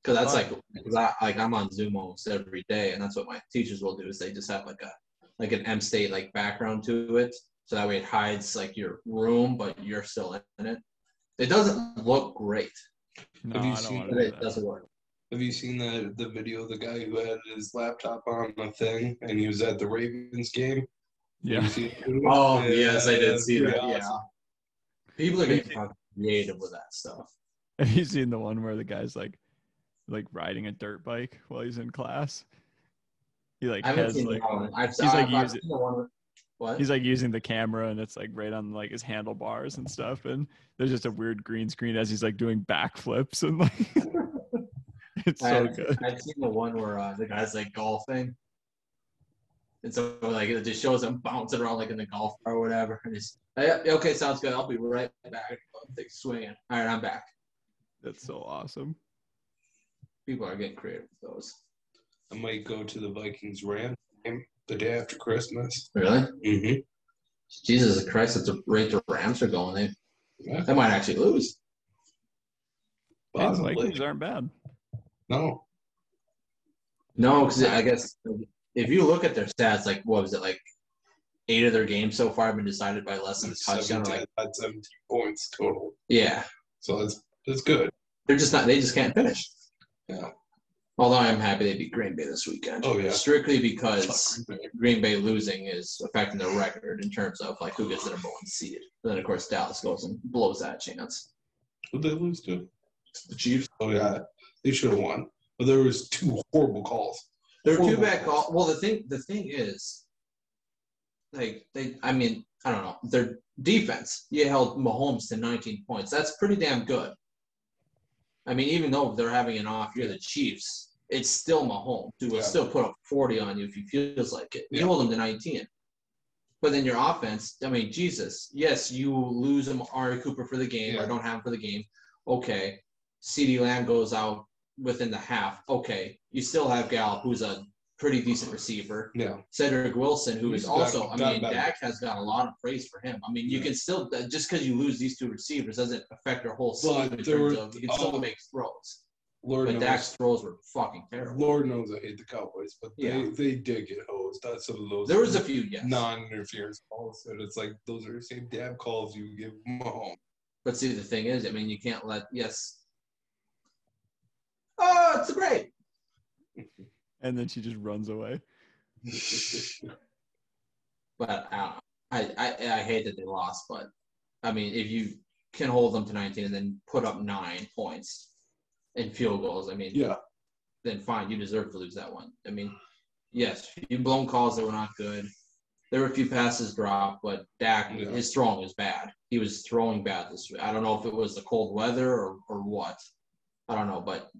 Because that's like, cause I like I'm on Zoom almost every day, and that's what my teachers will do is they just have like a like an M state like background to it, so that way it hides like your room, but you're still in it. It doesn't look great, No, Have you I don't seen want but to do it that. doesn't work. Have you seen the the video of the guy who had his laptop on a thing and he was at the Ravens game? Yeah. you seen? Oh yes, I did see pretty that. Yeah, people are getting creative with that stuff. Have you seen the one where the guy's like, like riding a dirt bike while he's in class? He like I haven't has seen like that one. I've, he's, like, I've, I've using- seen the one. with- What? he's like using the camera and it's like right on like his handlebars and stuff and there's just a weird green screen as he's like doing backflips and like it's so I've, good. I've seen the one where uh, the guy's like golfing. And so like it just shows him bouncing around like in the golf car or whatever. And he's "Yeah, okay, sounds good. I'll be right back. Like swinging. All right, I'm back. That's so awesome. People are getting creative with those. I might go to the Vikings Rams game the day after Christmas. Really? Mm-hmm. Jesus Christ, at the rate the Rams are going, they Yeah, they might actually lose. Hey, the possibly. Vikings aren't bad. No. No, because I guess if you look at their stats, like what was it, like eight of their games so far have been decided by less than a touchdown. 17, Like, had 17 points total. yeah, So that's that's good. they're just not. They just can't finish. Yeah. Although I'm happy they beat Green Bay this weekend. Oh, yeah. Strictly because Green Bay losing is affecting their record in terms of like who gets the number one seed. And then of course Dallas goes and blows that chance. Who'd they lose to? The Chiefs. Oh yeah, they should have won. But there was two horrible calls. They're two bad calls. call. Well, the thing the thing is, like they, I mean, I don't know. Their defense, you held Mahomes to 19 points. That's pretty damn good. I mean, even though they're having an off year, the Chiefs, it's still Mahomes who will Yeah. still put up 40 on you if he feels like it. You Yeah. hold him to 19. But then your offense, I mean, Jesus, yes, you lose him, Ari Cooper for the game Yeah. or don't have him for the game. Okay. CeeDee Lamb goes out within the half. Okay. You still have Gal, who's a pretty decent receiver. Yeah. Cedric Wilson, who is He's also, got- I got mean, better. Dak has got a lot of praise for him. I mean, you Yeah. can still, just because you lose these two receivers doesn't affect their whole But in terms were- of, you can still oh, make throws. Lord But knows. Dak's throws were fucking terrible. Lord knows I hate the Cowboys, but they, Yeah. they did get hosed. That's of those. There was a few, yes. non-interference calls, and it's like those are the same damn calls you give Mahomes. But see, the thing is, I mean, you can't let, yes. Oh, it's great. And then she just runs away. But I. I, I, I hate that they lost, but I mean, if you can hold them to 19 and then put up nine points in field goals, I mean, yeah, then fine, you deserve to lose that one. I mean, yes, you blown calls that were not good. There were a few passes dropped, but Dak, Yeah. his throwing was bad. He was throwing bad this week. I don't know if it was the cold weather or, or what. I don't know, but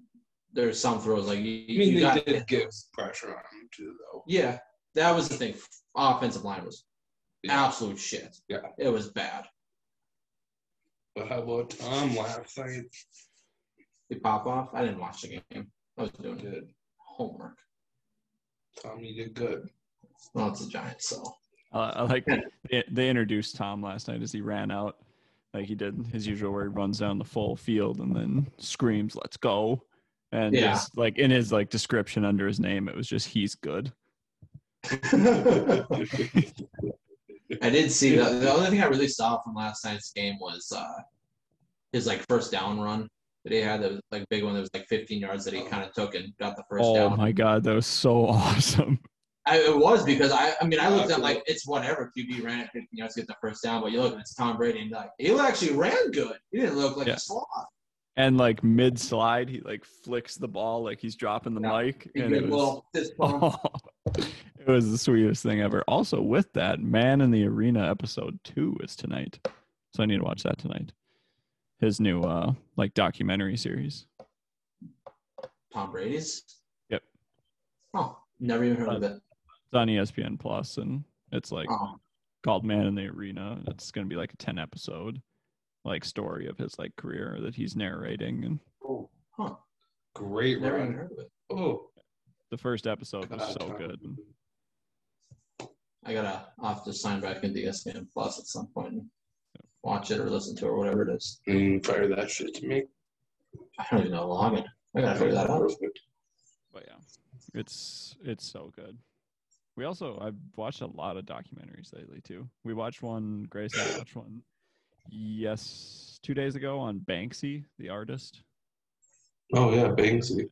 there's some throws like you, I mean you they got did give pressure on him too, though. Yeah, that was the thing. Offensive line was Yeah. absolute shit. Yeah. it was bad. But how about Tom last night? Did pop off? I didn't watch the game. I was doing Did homework. Tom? You did good. Well, it's the Giants, so Uh, I like they, they introduced Tom last night as he ran out, like he did his usual, where he runs down the full field and then screams, "Let's go!" And Yeah. his, like in his like description under his name, it was just he's good. I did see the the only thing I really saw from last night's game was uh his like first down run that he had that was like big one that was like 15 yards that he kind of took and got the first oh down. my god, that was so awesome. I, it was because I I mean I looked at like it's whatever QB ran at 15 yards to get the first down, but you look and it's Tom Brady and like he actually ran good. He didn't look like Yeah. a sloth. And like mid slide, he like flicks the ball like he's dropping the Yeah. mic, and it was bump. it was the sweetest thing ever. Also, with that, Man in the Arena episode two is tonight, so I need to watch that tonight. His new uh like documentary series. Tom Brady's. Yep. Oh, never even heard of it. It's on ESPN Plus, and it's like Oh, called Man in the Arena. It's gonna be like a ten episode like story of his like career that he's narrating, and Oh, huh. great Never run. heard of it. Oh, the first episode was so Tom. good. I gotta I'll have to sign back into ESPN Plus at some point and watch it or listen to it or whatever it is. Mm, and fire that shit to me. I don't even know the login. I gotta figure that out. Perfect. But yeah, it's it's so good. We also I've watched a lot of documentaries lately too. We watched one. Grace and I watched one. Yes, two days ago on Banksy, the artist. Oh yeah, Banksy.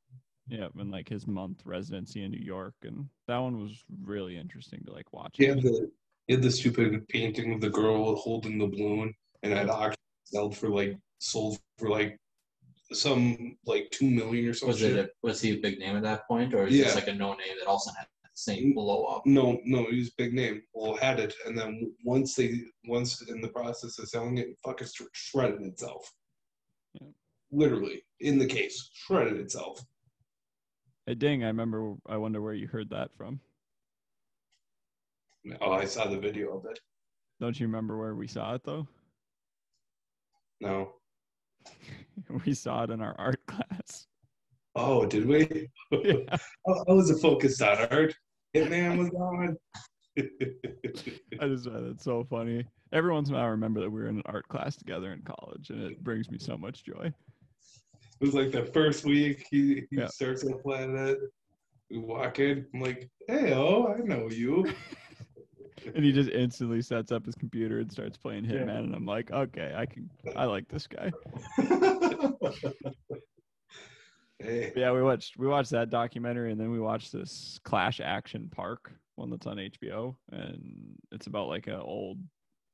Yeah, and like his month residency in New York, and that one was really interesting to like watch. He had the he had the stupid painting of the girl holding the balloon, and at auction sold for like sold for like some like two million or something. Was it a, was he a big name at that point, or is Yeah. this like a no name that also had the same blow up? No, no, he was a big name. Well, had it, and then once they once in the process of selling it, it fucking shredded itself. Yeah. Literally in the case, shredded itself. Hey, ding! I remember. I wonder where you heard that from. Oh, I saw the video of it. Don't you remember where we saw it though? No. we saw it in our art class. Oh, did we? Yeah. I I was focused on art. Hitman was on. I just find it so funny. Every once in a while, I remember that we were in an art class together in college, and it brings me so much joy. It was like the first week he, he Yeah. starts on Planet. We walk in. I'm like, hey, oh, I know you. And he just instantly sets up his computer and starts playing Yeah. Hitman, and I'm like, okay, I can, I like this guy. Hey, yeah, we watched we watched that documentary, and then we watched this Class Action Park one that's on HBO, and it's about like an old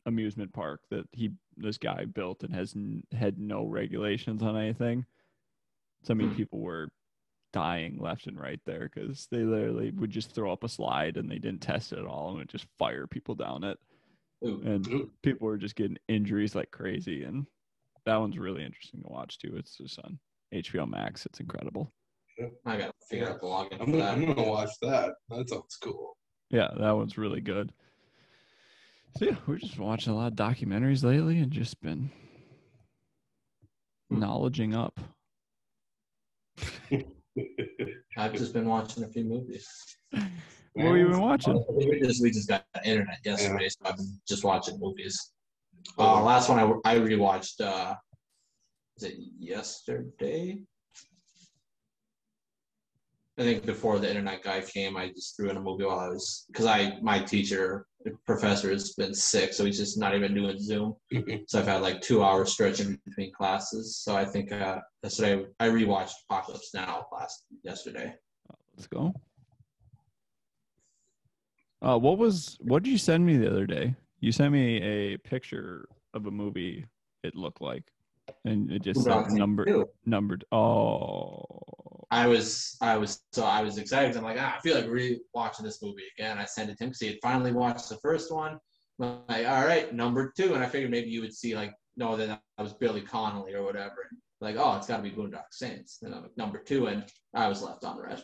amusement park that he this guy built and has n- had no regulations on anything. So I mean, Hmm. people were dying left and right there because they literally would just throw up a slide and they didn't test it at all and would just fire people down it, Ooh, and Ooh. people were just getting injuries like crazy. And that one's really interesting to watch too. It's just on HBO Max. It's incredible. I gotta figure out the login I'm gonna, that. I'm gonna watch that. That sounds cool. Yeah, that one's really good. So yeah, we're just watching a lot of documentaries lately and just been Hmm. knowledging up. I've just been watching a few movies. What have you been watching? We just we just got internet yesterday, so I've been just watching movies. Uh, last one I I rewatched. Uh, was it yesterday? I think before the internet guy came, I just threw in a movie while I was because I my teacher professor has been sick, so he's just not even doing Zoom. So I've had like two hours stretching between classes. So I think uh, yesterday I rewatched Apocalypse Now last yesterday. Let's go. Uh, what was what did you send me the other day? You sent me a picture of a movie. It looked like, and it just said number Two. numbered. Oh, I was I was so I was excited. I'm like, ah, I feel like re-watching this movie again. I sent it to him because he had finally watched the first one. I'm like, all right, number two, and I figured maybe you would see like, no, then I was Billy Connolly or whatever. Like, oh, it's got to be Boondock Saints. And I'm like, number two, and I was left on red.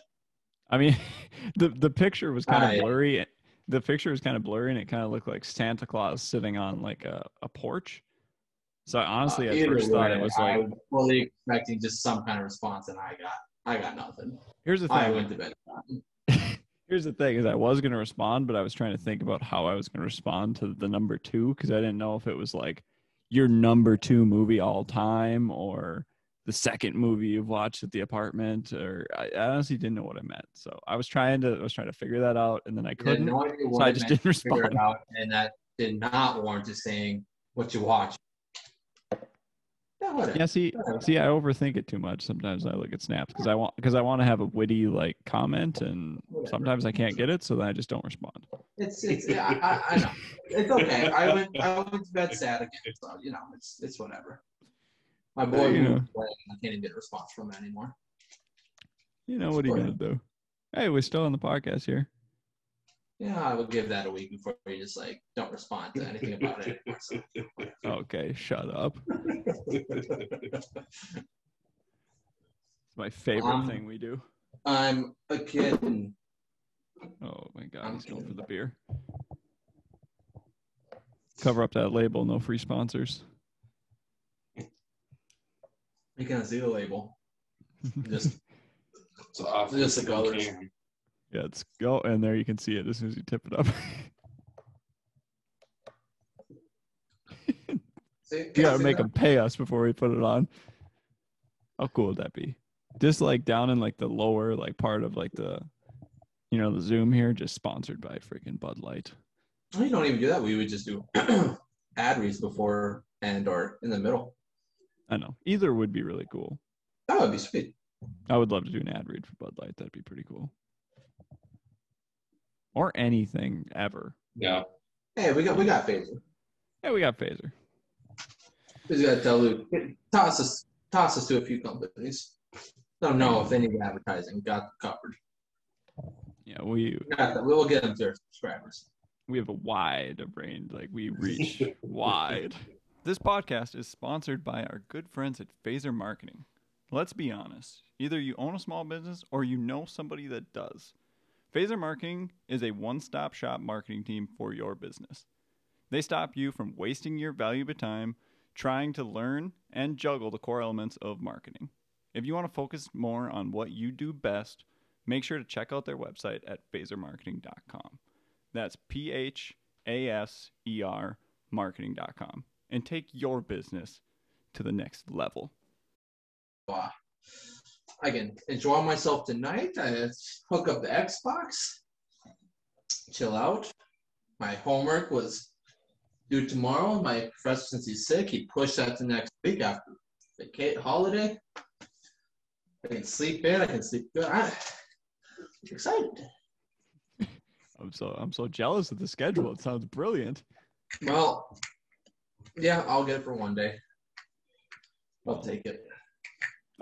I mean, the the picture was kind of blurry. The picture was kind of blurry, and it kind of looked like Santa Claus sitting on like a, a porch. So I honestly, Uh, at first thought it way, was I like, was fully expecting just some kind of response, and I got I got nothing. here's the thing. I went to bed. Here's the thing: is I was gonna respond, but I was trying to think about how I was gonna respond to the number two because I didn't know if it was like your number two movie all time or the second movie you've watched at the apartment, or I, I honestly didn't know what I meant. So I was trying to, I was trying to figure that out, and then I I couldn't. no so I just didn't to respond. out, and that did not warrant just saying what you watch. Yeah. Yeah, see, see, I overthink it too much. Sometimes I look at snaps because I want because I want to have a witty like comment, and sometimes I can't get it, so then I just don't respond. It's it's yeah, I, I, know. It's okay. I went I went to bed sad again, so you know it's it's whatever. My boy you know. away, I can't even get a response from him anymore. You know what are you gonna do? Hey, we're still on the podcast here. Yeah, I would give that a week before you just like don't respond to anything about it anymore. So. Okay, shut up. It's my favorite Um, thing we do. I'm a kid, Oh my god, he's going for the beer. Cover up that label, no free sponsors. you can see the label. Just It's off. Just the colors. Can. Yeah, it's go and there you can see it as soon as you tip it up. you gotta make them pay us before we put it on. How cool would that be? Just like down in like the lower like part of like the, you know, the Zoom here, just sponsored by freaking Bud Light. We don't even do that. We would just do ad reads before and or in the middle. I know either would be really cool. That would be sweet. I would love to do an ad read for Bud Light. That'd be pretty cool. Or anything ever. Yeah. Hey, we got we got phaser. Yeah, we got Phaser. We just gotta tell Luke, toss us toss us to a few companies. Don't know if they need advertising. Got covered. Yeah, we Got. We'll get them to their subscribers. we have a wide of range. Like we reach wide. This podcast is sponsored by our good friends at Phaser Marketing. Let's be honest. Either you own a small business or you know somebody that does. Phaser Marketing is a one-stop shop marketing team for your business. They stop you from wasting your valuable time trying to learn and juggle the core elements of marketing. If you want to focus more on what you do best, make sure to check out their website at phasermarketing.com. That's P H A S E R marketing.com and take your business to the next level. uh, I can enjoy myself tonight. I hook up the Xbox, chill out. My homework was due tomorrow. My professor, since he's sick, he pushed that to next week after the holiday. I can sleep in. I can sleep good. I'm excited. I'm so I'm so jealous of the schedule. It sounds brilliant. Well, yeah, I'll get it for one day. I'll take it.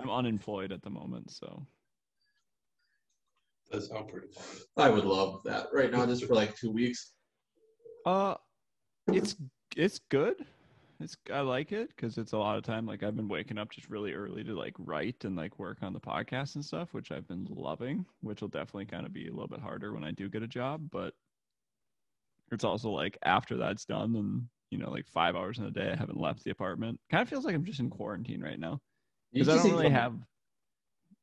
I'm unemployed at the moment, so That sounds pretty fun. I would love that right now, just for like two weeks. uh it's it's good. It's I like it because it's a lot of time. Like I've been waking up just really early to like write and like work on the podcast and stuff, which I've been loving. Which will definitely kind of be a little bit harder when I do get a job, but it's also like after that's done and you know like five hours in a day I haven't left the apartment. Kind of feels like I'm just in quarantine right now because I don't really have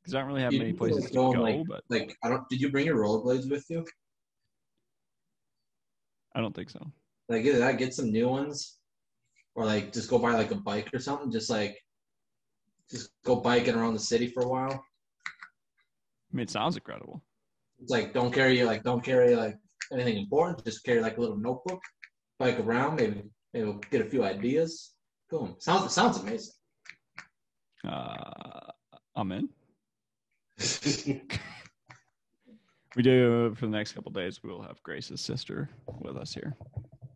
because I don't really have many need to, like, places to go go. like- but Like, I don't. Did you bring your rollerblades with you? I don't think so. Like, either that, get some new ones, or like just go buy like a bike or something. Just like, just go biking around the city for a while. I mean, it sounds incredible. It's like don't carry like don't carry like anything important. Just carry like a little notebook, bike around. Maybe maybe we'll get a few ideas. Boom. Sounds sounds amazing. Uh, I'm in. We do for the next couple days. We will have Grace's sister with us here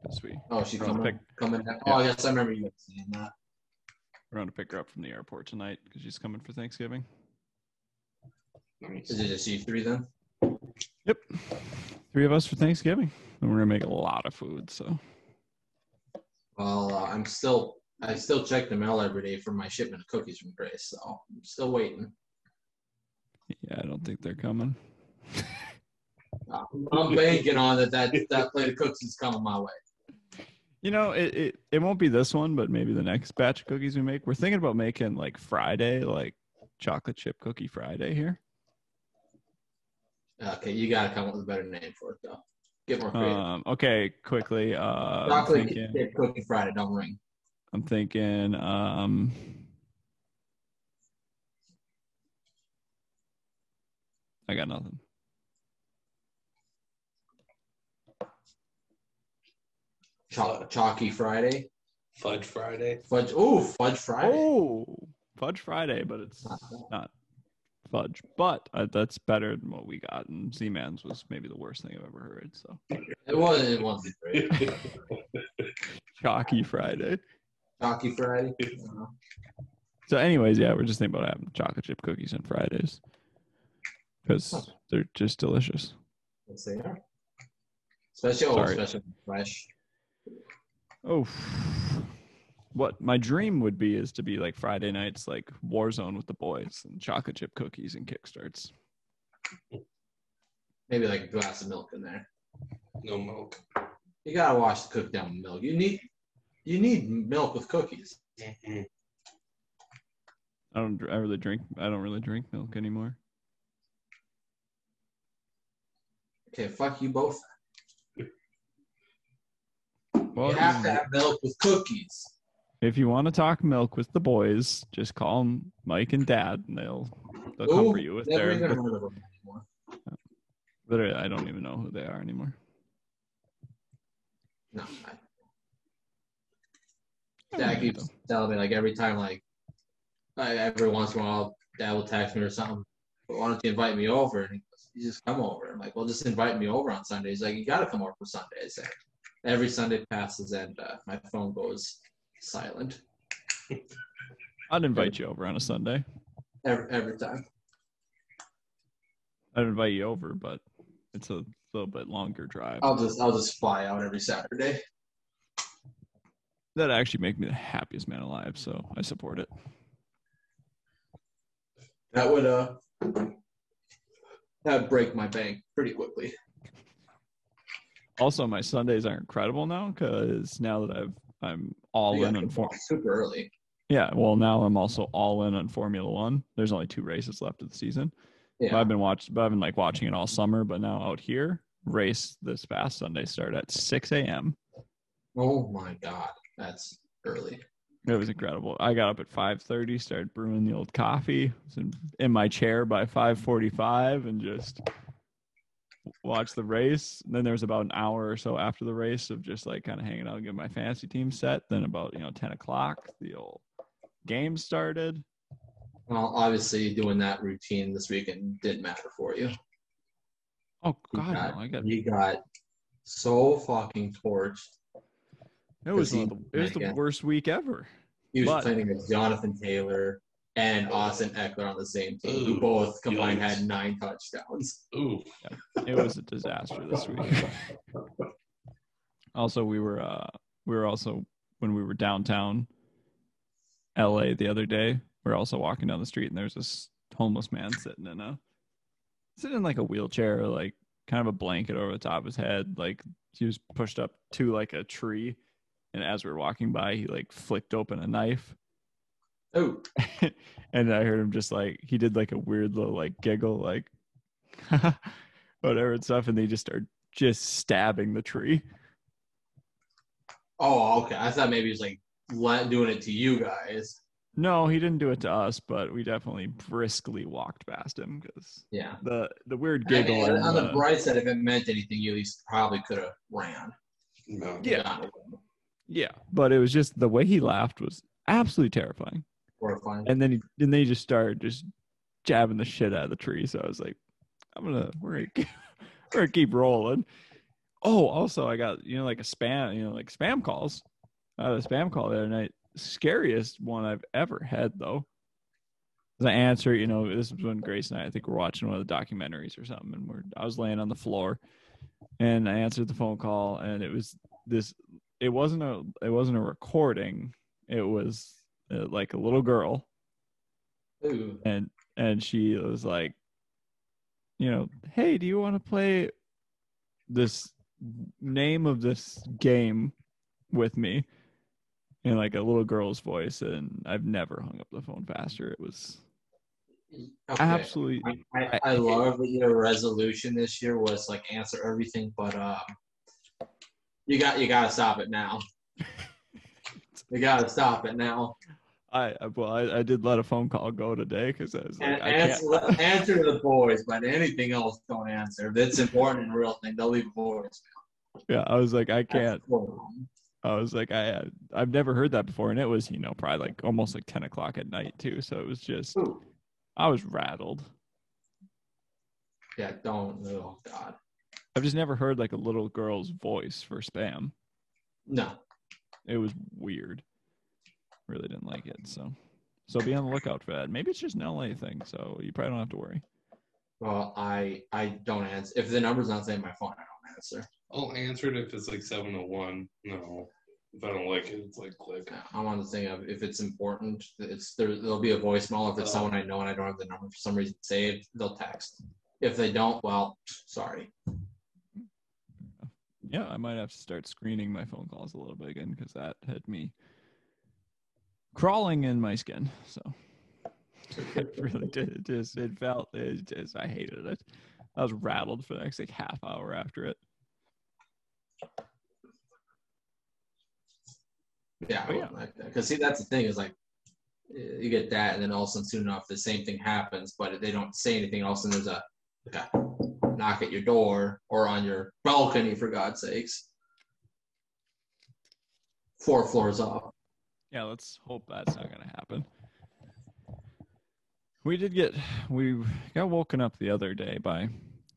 because we Oh, she's We're on the coming. pick- Coming. Down. Oh, yes, I remember you saying that. we're going to pick her up from the airport tonight because she's coming for Thanksgiving. Is it just you three then? Yep, three of us for Thanksgiving, and we're gonna make a lot of food. So Well, uh, I'm still I still check the mail every day for my shipment of cookies from Grace, so I'm still waiting. yeah, I don't think they're coming. I'm banking on that that that plate of cookies is coming my way. You know, it, it it won't be this one, but maybe the next batch of cookies we make. We're thinking about making like Friday, like chocolate chip cookie Friday here. Okay, you gotta come up with a better name for it though. Get more creative. Um, okay, quickly. Uh, Chocolate thinking, chip cookie Friday, don't ring. I'm thinking. Um, I got nothing. Cho- Chalky Friday. Fudge Friday. Fudge. Ooh, Fudge Friday. Oh, fudge Friday, but it's Not not fudge. But uh, that's better than what we got. And Z Man's was maybe the worst thing I've ever heard. So It wasn't. It wasn't great. chalky Friday. Chalky Friday. So, anyways, yeah, we're just thinking about having chocolate chip cookies on Fridays because they're just delicious. yes, they are. Especially, oh, Sorry. especially fresh. Oh, what my dream would be is to be like Friday nights, like Warzone with the boys and chocolate chip cookies and kickstarts. Maybe like a glass of milk in there. No milk. You gotta wash the cook down with milk. You need you need milk with cookies. I don't. I really drink. I don't really drink milk anymore. Okay, fuck you both. Well, you have to have milk with cookies. if you want to talk milk with the boys, just call them Mike and Dad, and they'll they'll Ooh, for you with their. even with- heard of them anymore. literally, I don't even know who they are anymore. No, I Dad keeps telling me like every time like I, every once in a while Dad will text me or something. But why don't you invite me over? And he goes, you just come over. I'm like, well, just invite me over on Sundays. He's like, you got to come over for Sundays. And every Sunday passes and uh, my phone goes silent I'd invite you over on a Sunday. every every time. I'd invite you over, but it's a little bit longer drive. I'll just I'll just fly out every Saturday. That'd actually make me the happiest man alive, so I support it. That would uh that would break my bank pretty quickly. Also, my Sundays are incredible now because now that I've I'm all You in on come for- super early. yeah. Well, now I'm also all in on Formula One. There's only two races left of the season, Yeah. I've been watching, but I've been like watching it all summer. But now out here, race this past Sunday start at 6 a.m. Oh my god, that's early. It was incredible. I got up at 5:30, started brewing the old coffee, was in, in my chair by 5:45, and just watched the race. And then there was about an hour or so after the race of just like kind of hanging out and getting my fantasy team set. Then about you know 10 o'clock, the old game started. Well, obviously, doing that routine this weekend didn't matter for you. Oh You God, got, no, I got you got so fucking torched. It was he- the, it was the worst week ever. He was But- playing against Jonathan Taylor and Austin Ekeler on the same team, who both combined yikes. had nine touchdowns. Ooh, It was a disaster this week. also, we were uh we were also when we were downtown LA the other day, we were also walking down the street and there's this homeless man sitting in a sitting in like a wheelchair, like kind of a blanket over the top of his head. Like he was pushed up to like a tree and as we were walking by he like flicked open a knife Oh, and I heard him just like he did like a weird little like giggle, like whatever and stuff, and they just started just stabbing the tree. oh, okay. I thought maybe he was like le- doing it to you guys. No, he didn't do it to us, but we definitely briskly walked past him because Yeah. the the weird I mean, giggle. on the the- bright side, if it meant anything, you at least probably could have ran. no. Yeah. Gone away. yeah, but it was just the way he laughed was absolutely terrifying. Horrifying. And then he and then he just started just jabbing the shit out of the tree. So I was like, I'm gonna we're gonna keep, we're gonna keep rolling. Oh, also I got you know like a spam you know like spam calls. I had a spam call the other night. Scariest one I've ever had though. 'Cause I answer, you know, this was when Grace and I, I think we're watching one of the documentaries or something, and we're I was laying on the floor, and I answered the phone call, and it was this. It wasn't a it wasn't a recording. It was uh, like a little girl Ooh. and and she was like you know hey do you want to play this name of this game with me in like a little girl's voice and i've never hung up the phone faster it was Okay. absolutely I, I, I love that your resolution this year was like answer everything, but um, you got you got to stop it now. you got to stop it now. i well I, I did let a phone call go today because i was like And i can't answer, answer the boys, but anything else, don't answer. If it's important and real thing, they'll leave a voice. yeah i was like i can't i was like i uh, i've never heard that before and it was you know probably like almost like 10 o'clock at night too so it was just Ooh. i was rattled Yeah, don't. Oh God, I've just never heard like a little girl's voice for spam. no. It was weird. Really didn't like it. So, so be on the lookout for that. Maybe it's just an LA thing, so you probably don't have to worry. Well, I I don't answer. If the number's not saying my phone, I don't answer. I'll answer it if it's like 701. No. If I don't like it, it's like click. I'm on the thing of if it's important, it's there. There'll be a voicemail. If it's Oh. someone I know and I don't have the number for some reason saved, they'll text. If they don't, well, sorry. Yeah, I might have to start screening my phone calls a little bit again because that had me crawling in my skin. So it really did. It just it felt it just I hated it. I was rattled for the next like half hour after it. Yeah, I yeah. like that. Because see, that's the thing is like you get that, and then all of a sudden, soon enough, the same thing happens, but they don't say anything. All of a sudden, there's a, like a knock at your door or on your balcony, for God's sakes. Four floors up. Yeah, let's hope that's not going to happen. We did get we got woken up the other day by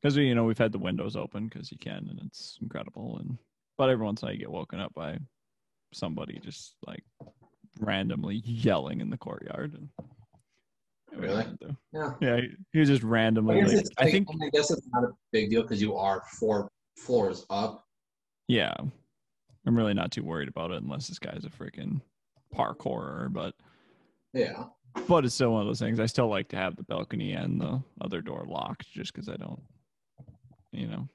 because you know we've had the windows open because you can and it's incredible and but every once in a while you get woken up by somebody just like randomly yelling in the courtyard and Really? Yeah. yeah he, he was just I randomly guess, like, it's, I think I guess it's not a big deal because you are four floors up. yeah I'm really not too worried about it unless this guy's a freaking parkourer but Yeah. but it's still one of those things. I still like to have the balcony and the other door locked, just because I don't, you know,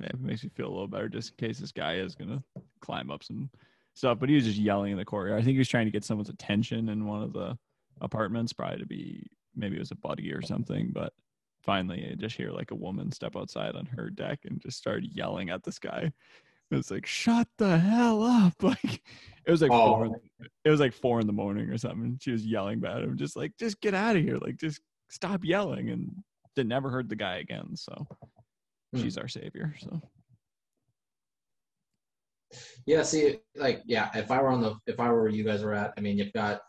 it makes me feel a little better, just in case this guy is gonna climb up some stuff. But he was just yelling in the courtyard. I think he was trying to get someone's attention in one of the apartments, probably to be maybe it was a buddy or something. But finally I just hear like a woman step outside on her deck and just start yelling at this guy. It was like, shut the hell up. Like it was like four Oh, it was like four in the morning or something. She was yelling at him, just like, just get out of here. Like just stop yelling. And they never heard the guy again. So Hmm. she's our savior. So Yeah, see, like, yeah, if I were on the, if I were where you guys were at, I mean, you've got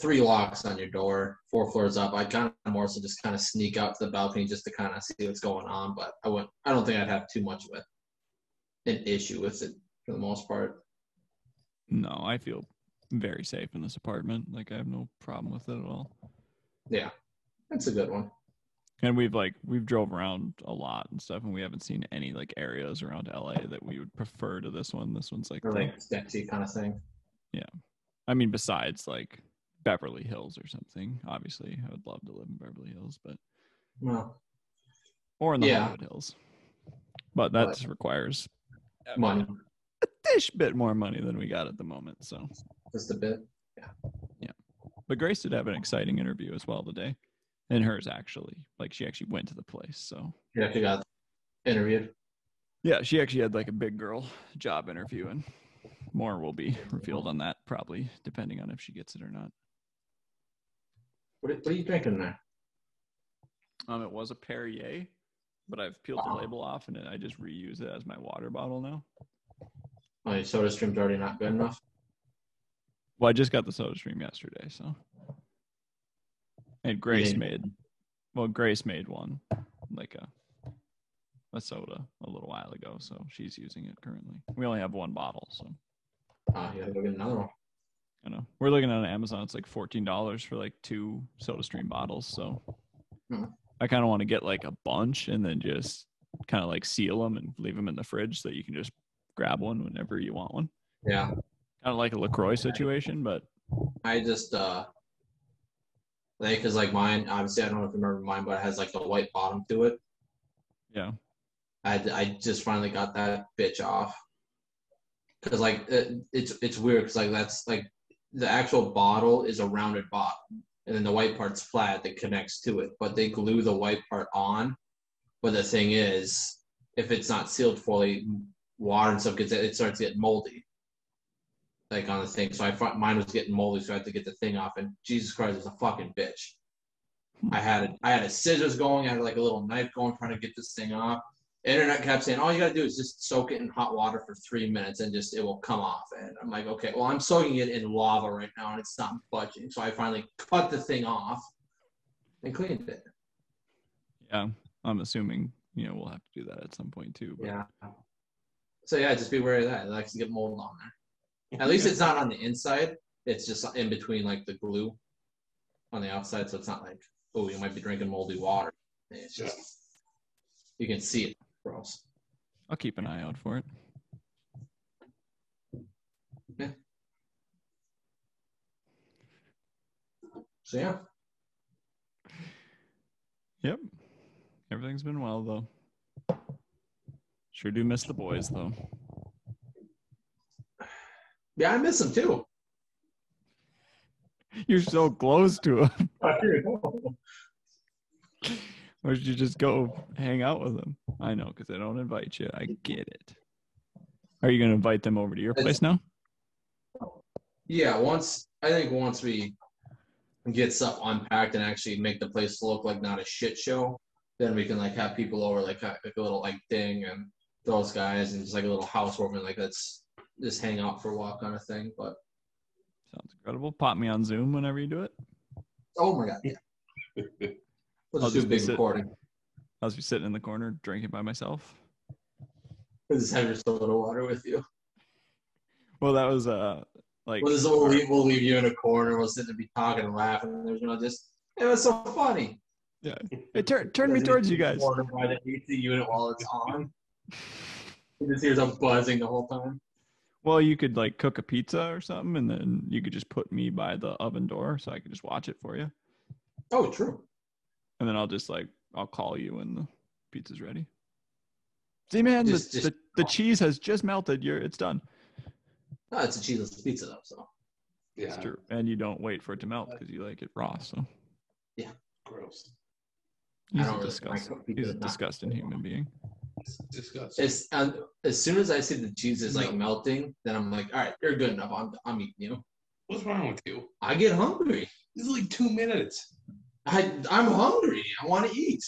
three locks on your door, four floors up. I'd kind of more so just kind of sneak out to the balcony just to kind of see what's going on. But I wouldn't, I don't think I'd have too much of a, an issue with it for the most part. no, I feel very safe in this apartment. Like I have no problem with it at all. Yeah, that's a good one. And we've like we've drove around a lot and stuff, and we haven't seen any like areas around LA that we would prefer to this one. This one's like, Or like sketchy kind of thing. Yeah, I mean, besides like Beverly Hills or something. Obviously, I would love to live in Beverly Hills, but Well, or in the Yeah. Hollywood Hills. But that But- requires money, a dish bit more money than we got at the moment. So, just a bit. Yeah, yeah. But Grace did have an exciting interview as well today, and hers actually, like she actually went to the place. So You actually got interviewed. yeah, she actually had like a big girl job interview, and more will be revealed on that probably depending on if she gets it or not. What, are- what are you drinking there? Um, it was a Perrier, but I've peeled the label off and I just reuse it as my water bottle now. Your SodaStream's already not good enough. Well, I just got the SodaStream yesterday, so. And Grace made, well, Grace made one, like a, a soda a little while ago, so she's using it currently. We only have one bottle, so Oh, you gotta go get another one. I know we're looking on Amazon. It's like fourteen dollars for like two SodaStream bottles. So Hmm. I kind of want to get like a bunch and then just kind of like seal them and leave them in the fridge so that you can just grab one whenever you want one. Yeah, Kind of like a LaCroix situation, but I just uh, like because like mine, obviously I don't know if you remember mine, but it has like the white bottom to it. yeah, I, I just finally got that bitch off. Cause like it, it's it's weird because like that's like the actual bottle is a rounded bottom and then the white part's flat that connects to it, but they glue the white part on. But the thing is, if it's not sealed fully, water and stuff gets it starts getting moldy. Like on the thing, so I thought mine was getting moldy, so I had to get the thing off. And Jesus Christ, it's a fucking bitch. I had I had a scissors going, I had like a little knife going, trying to get this thing off. Internet kept saying, all you gotta do is just soak it in hot water for three minutes and just it will come off. And I'm like, okay, well I'm soaking it in lava right now and it's not budging. So I finally cut the thing off and cleaned it. yeah. I'm assuming you know we'll have to do that at some point too. But Yeah. So yeah, just be wary of that. It likes to get mold on there. At least it's not on the inside. It's just in between like the glue on the outside, so it's not like, oh, you might be drinking moldy water. It's just you can see it. Gross. I'll keep an eye out for it. Yeah. So yeah. Yep, everything's been well though. Sure do miss the boys though. Yeah, I miss them too. You're so close to them. Or should you just go hang out with them? I know, because they don't invite you. I get it. Are you going to invite them over to your place now? Yeah, once I think once we get stuff unpacked and actually make the place look like not a shit show, then we can like have people over like a, like a little like thing and those guys and just like a little housewarming like let's just hang out for a while kind of thing. But Sounds incredible. Pop me on Zoom whenever you do it. oh my god, yeah. We'll I'll just do a just be big sit- recording. I'll just be sitting in the corner drinking by myself. We'll just have your soda water with you. Well, that was uh like We'll, just, we'll, leave, we'll leave you in a corner. We'll sit and be talking and laughing. And there's know just it was so funny. Yeah. Hey, turn turn me towards you guys. Corner by the AC unit while it's on. You just hear them buzzing the whole time. Well, you could like cook a pizza or something, and then you could just put me by the oven door so I could just watch it for you, Oh, true. And then I'll just like I'll call you when the pizza's ready. See, man, Just- the, just- the, the cheese has just melted. You're it's done. No, it's a cheeseless pizza though, so Yeah, It's true, and you don't wait for it to melt because you like it raw. So yeah, gross. He's don't a really disgusting. like pizza He's a disgusting human being. It's disgusting. As um, as soon as I see the cheese is like melting, then I'm like, all right, you're good enough. I'm I'm eating you. What's wrong with you? I get hungry. It's like two minutes. I I'm hungry. I want to eat.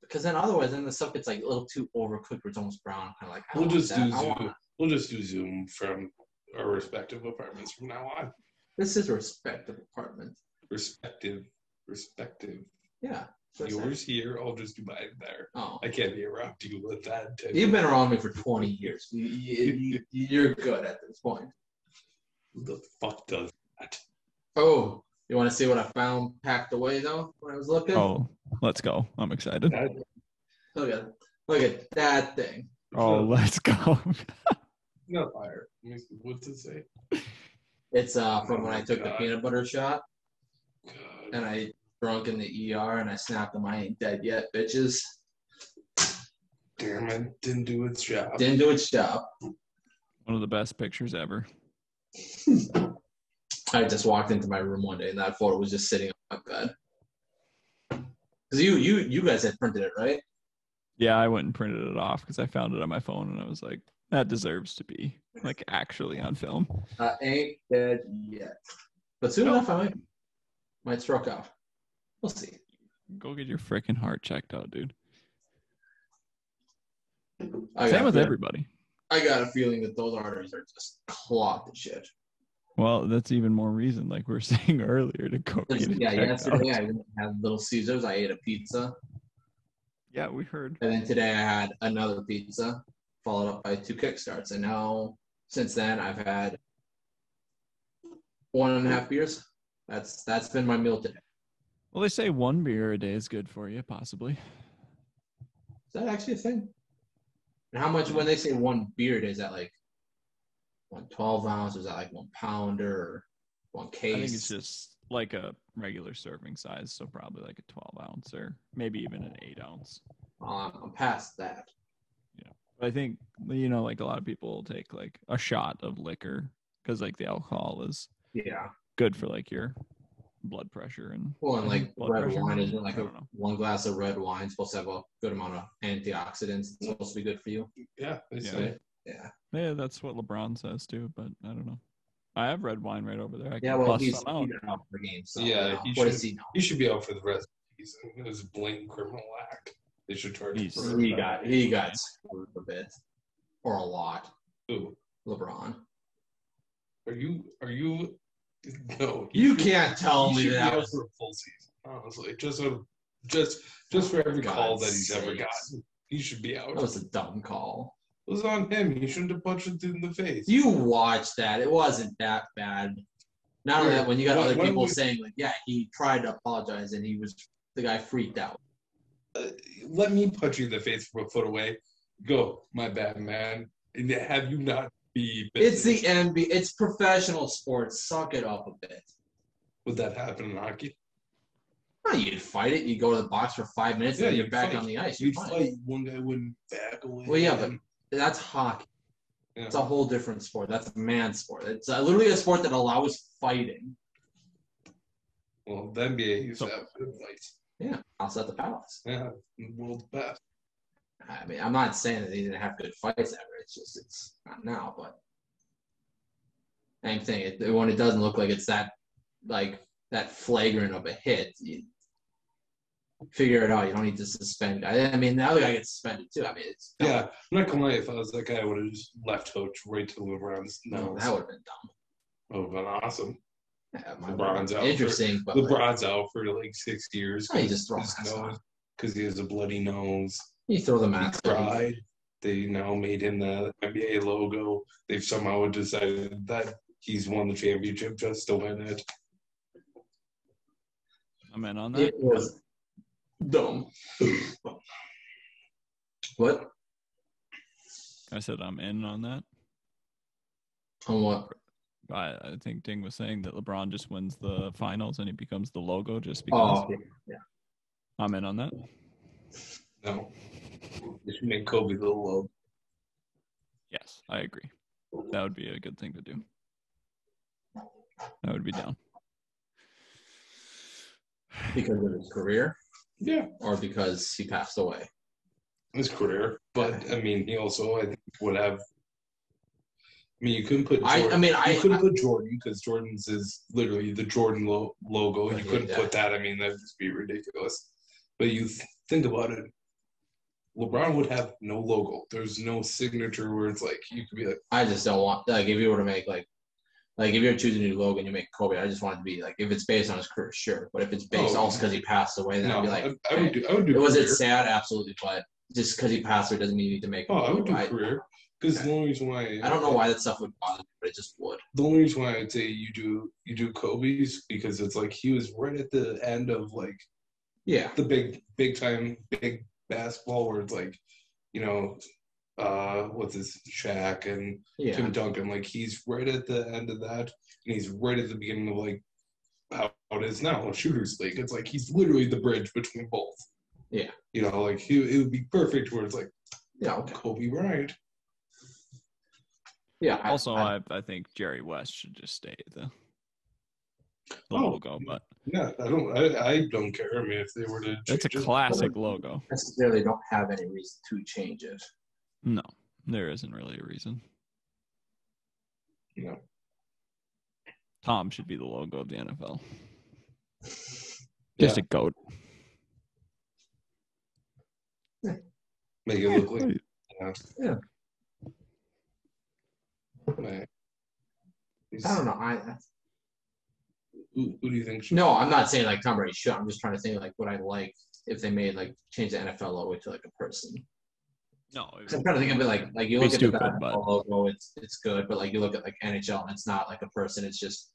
Because then otherwise, then the stuff gets like a little too overcooked, where it's almost brown. Kind of like We'll just that. do Zoom. We'll just do Zoom from our respective apartments from now on. this is a respective apartment. Respective, respective. Yeah. that's what I. Yours here. I'll just do mine there. Oh, I can't be interrupt you with that. Too. you've been around me for 20 years. You, you, you, you're good at this point. Who the fuck does? Oh, you want to see what I found packed away though when I was looking? Oh, let's go. I'm excited. That- Look at look at that thing. Oh, let's go. no fire. Let me What's it say? It's uh from Oh when I my took the peanut butter shot God. and I drunk in the ER and I snapped them. I ain't dead yet, bitches. Damn it, didn't do its job. Didn't do its job. One of the best pictures ever. I just walked into my room one day and that photo was just sitting on my bed. Cause you you you guys had printed it, right? Yeah, I went and printed it off because I found it on my phone and I was like, that deserves to be like actually on film. I ain't dead yet. But soon No. enough I might might stroke out. We'll see. Go get your freaking heart checked out, dude. I Same with a- everybody. I got a feeling that those arteries are just clogged to shit. Well, that's even more reason, like we were saying earlier, to go get it Yeah, checked yesterday out. I have Little Caesars. I ate a pizza. Yeah, we heard. And then today I had another pizza, followed up by two kickstarts. And now, since then, I've had one and a half beers. That's that's been my meal today. Well, they say one beer a day is good for you, possibly. Is that actually a thing? And how much when they say one beer a day, is that like one 12 ounce? Is that like one pounder or one case? I think it's just like a regular serving size, so probably like a 12 ounce or maybe even an 8 ounce. Um, I'm past that. But I think you know, like a lot of people will take like a shot of liquor because like the alcohol is Yeah. good for like your blood pressure and Well, and like blood red pressure wine isn't like a, one glass of red wine supposed to have a good amount of antioxidants. It's supposed to be good for you. Yeah, they Yeah. Say. Yeah. Yeah, that's what LeBron says too, but I don't know. I have red wine right over there. I can Yeah, well, bust he's, out. he's out for games. So, Yeah, he what does should- he? He should be out for the rest of the season. It was a blatant criminal act. They should charge him He's- for He got he got screwed a bit, or a lot. Who? LeBron. Are you? Are you? No. You should- can't tell he me should be that out for a full season. Honestly, just a, just just for every For call that he's ever gotten, he should be out. That was a dumb call. It was on him. He shouldn't have punched it in the face. You watched that. It wasn't that bad. Not only Yeah. that, when you got other people would- saying like, "Yeah, he tried to apologize and he was the guy freaked out." Uh, let me punch you in the face from a foot away. Go, my bad, man. And have you not be? It's the NBA. It's professional sports. Suck it up a bit. Would that happen in hockey? No, you'd fight it. You go to the box for five minutes, Yeah, and then you're back fight. on the ice. You're You'd fine. fight. One guy wouldn't back away. Well, yeah, but that's hockey. Yeah. It's a whole different sport. That's a man sport. It's uh, literally a sport that allows fighting. well, the NBA used So- to have good fights. Yeah, also at the Palace. Yeah, world's best. I mean, I'm not saying that they didn't have good fights ever. It's just it's not now, but same thing. It, when it doesn't look like it's that like that flagrant of a hit, you figure it out. You don't need to suspend. I, I mean, the other guy gets suspended too. I mean, it's Yeah, I'm not gonna lie. If I was that guy, I would have just left hooked right to LeBron's no, nose. that would have been dumb. Oh, that would have been awesome. Yeah, it might have LeBron's out for- interesting, but like, LeBron's out for like six years. Oh, he just throws his his nose because he has a bloody nose. you throw the He mask. on. cried. They now made him the NBA logo. They've somehow decided that he's won the championship just to win it. I'm in on that. It was dumb. what? I said I'm in on that. On what? I, I think Ding was saying that LeBron just wins the finals and he becomes the logo just oh, because. Oh, yeah. I'm in on that. No, they should make Kobe the logo. Yes, I agree. That would be a good thing to do. I would be down. because of his career Yeah, or because he passed away. his career, but I mean, he also I think would have. I mean, you couldn't put. I- I mean, you I- couldn't I- put Jordan because Jordan's is literally the Jordan lo- logo. You couldn't that. put that. I mean, that'd just be ridiculous. But you th- think about it. LeBron would have no logo. There's no signature where it's like you could be like, I just don't want like if you were to make like like if you're choosing a new logo you make Kobe, I just want it to be like if it's based on his career, sure. But if it's based Oh. also because he passed away, then no, I'd be like, I, I would do. I would do. was it sad? Absolutely, but just because he passed away doesn't mean you need to make. a Oh, I would do I, career because the only reason why I don't know why that stuff would bother me, but it just would. the only reason why I'd say you do you do Kobe's because it's like he was right at the end of like Yeah, the big big time big basketball where it's like, you know, uh what's his Shaq and yeah, Tim Duncan, like he's right at the end of that and he's right at the beginning of like how it is now, shooters league. It's like he's literally the bridge between both. Yeah. You know, like he it would be perfect where it's like yeah, okay. Kobe Bryant. yeah. I- Also, I, I, I think Jerry West should just stay the, the Oh, logo, but Yeah, I don't I, I don't care. I mean if they were to it's a change it- classic logo. necessarily don't have any reason to change it. No, there isn't really a reason. No. Tom should be the logo of the NFL. Yeah. Just a goat. Make it look like Yeah. Man. I don't know. I Who, who do you think should no, I'm not saying like Tom Brady should. I'm just trying to think like what I like if they made like change the NFL logo to like a person. No, 'Cause I'm trying to think of it like like you look at the stupid, NFL but- logo, it's it's good, but like you look at like NHL and it's not like a person, it's just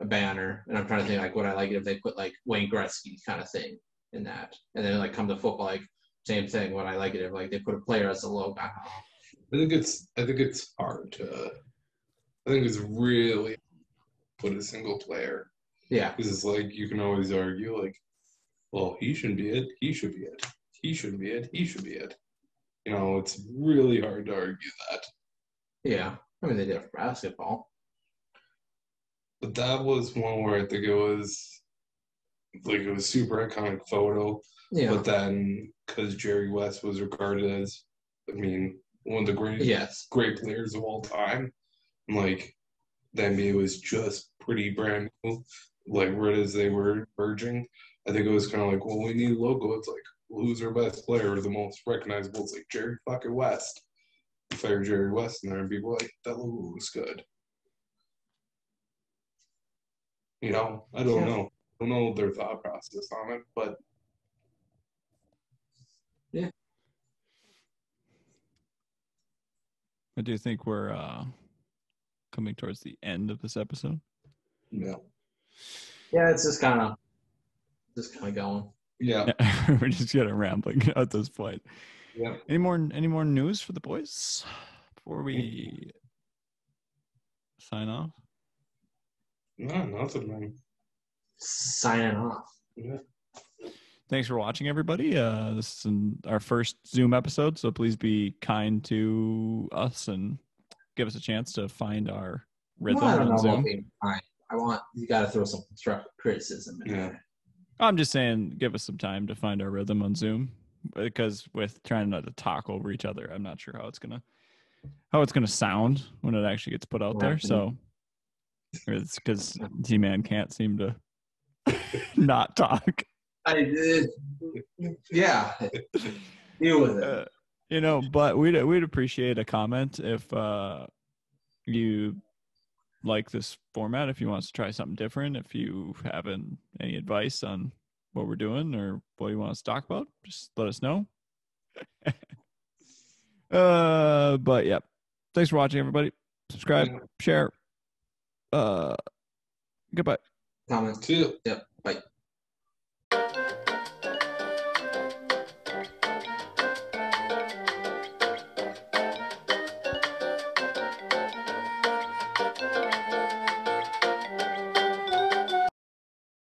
a banner. And I'm trying to think like what I like it if they put like Wayne Gretzky kind of thing in that, and then like come to football like same thing. What I like it if like they put a player as a logo. I. I think it's I think it's hard to I think it's really put a single player Yeah, because it's like you can always argue like, well he shouldn't be it, he should be it, he shouldn't be it, he should be it. You know, it's really hard to argue that. yeah. I mean they did it for basketball. But that was one where I think it was like it was super iconic photo. Yeah. But then because Jerry West was regarded as I mean one of the great yes. great players of all time. And, like the NBA was just pretty brand new, like right as they were merging. I think it was kind of like, well, we need a logo. It's like, well, who's our best player, or the most recognizable? It's like Jerry fucking West. Fire Jerry West in there, and people were like, that logo was good. You know, I don't Yeah. know. I don't know their thought process on it, but yeah. I do think we're uh, coming towards the end of this episode. yeah, Yeah, it's just kind of just kind of going. Yeah, we're just getting rambling at this point. yeah. Any more any more news for the boys before we sign off? No, nothing, man. Signing off. Yeah. Thanks for watching, everybody. Uh, this is an, our first Zoom episode, so please be kind to us and give us a chance to find our rhythm Well, I don't know on about Zoom. being fine. I want you got to throw some constructive criticism in Yeah. there. I'm just saying, give us some time to find our rhythm on Zoom, because with trying not to talk over each other, I'm not sure how it's gonna how it's gonna sound when it actually gets put out there. So it's because T Man can't seem to not talk. I did. Yeah. Deal with it. Uh, you know, but we'd we'd appreciate a comment if uh, you like this format. If you want to try something different, if you have an, any advice on what we're doing or what you want us to talk about, just let us know. uh, but yeah, thanks for watching, everybody. Subscribe, share. Uh, goodbye. Comment. too. Yep.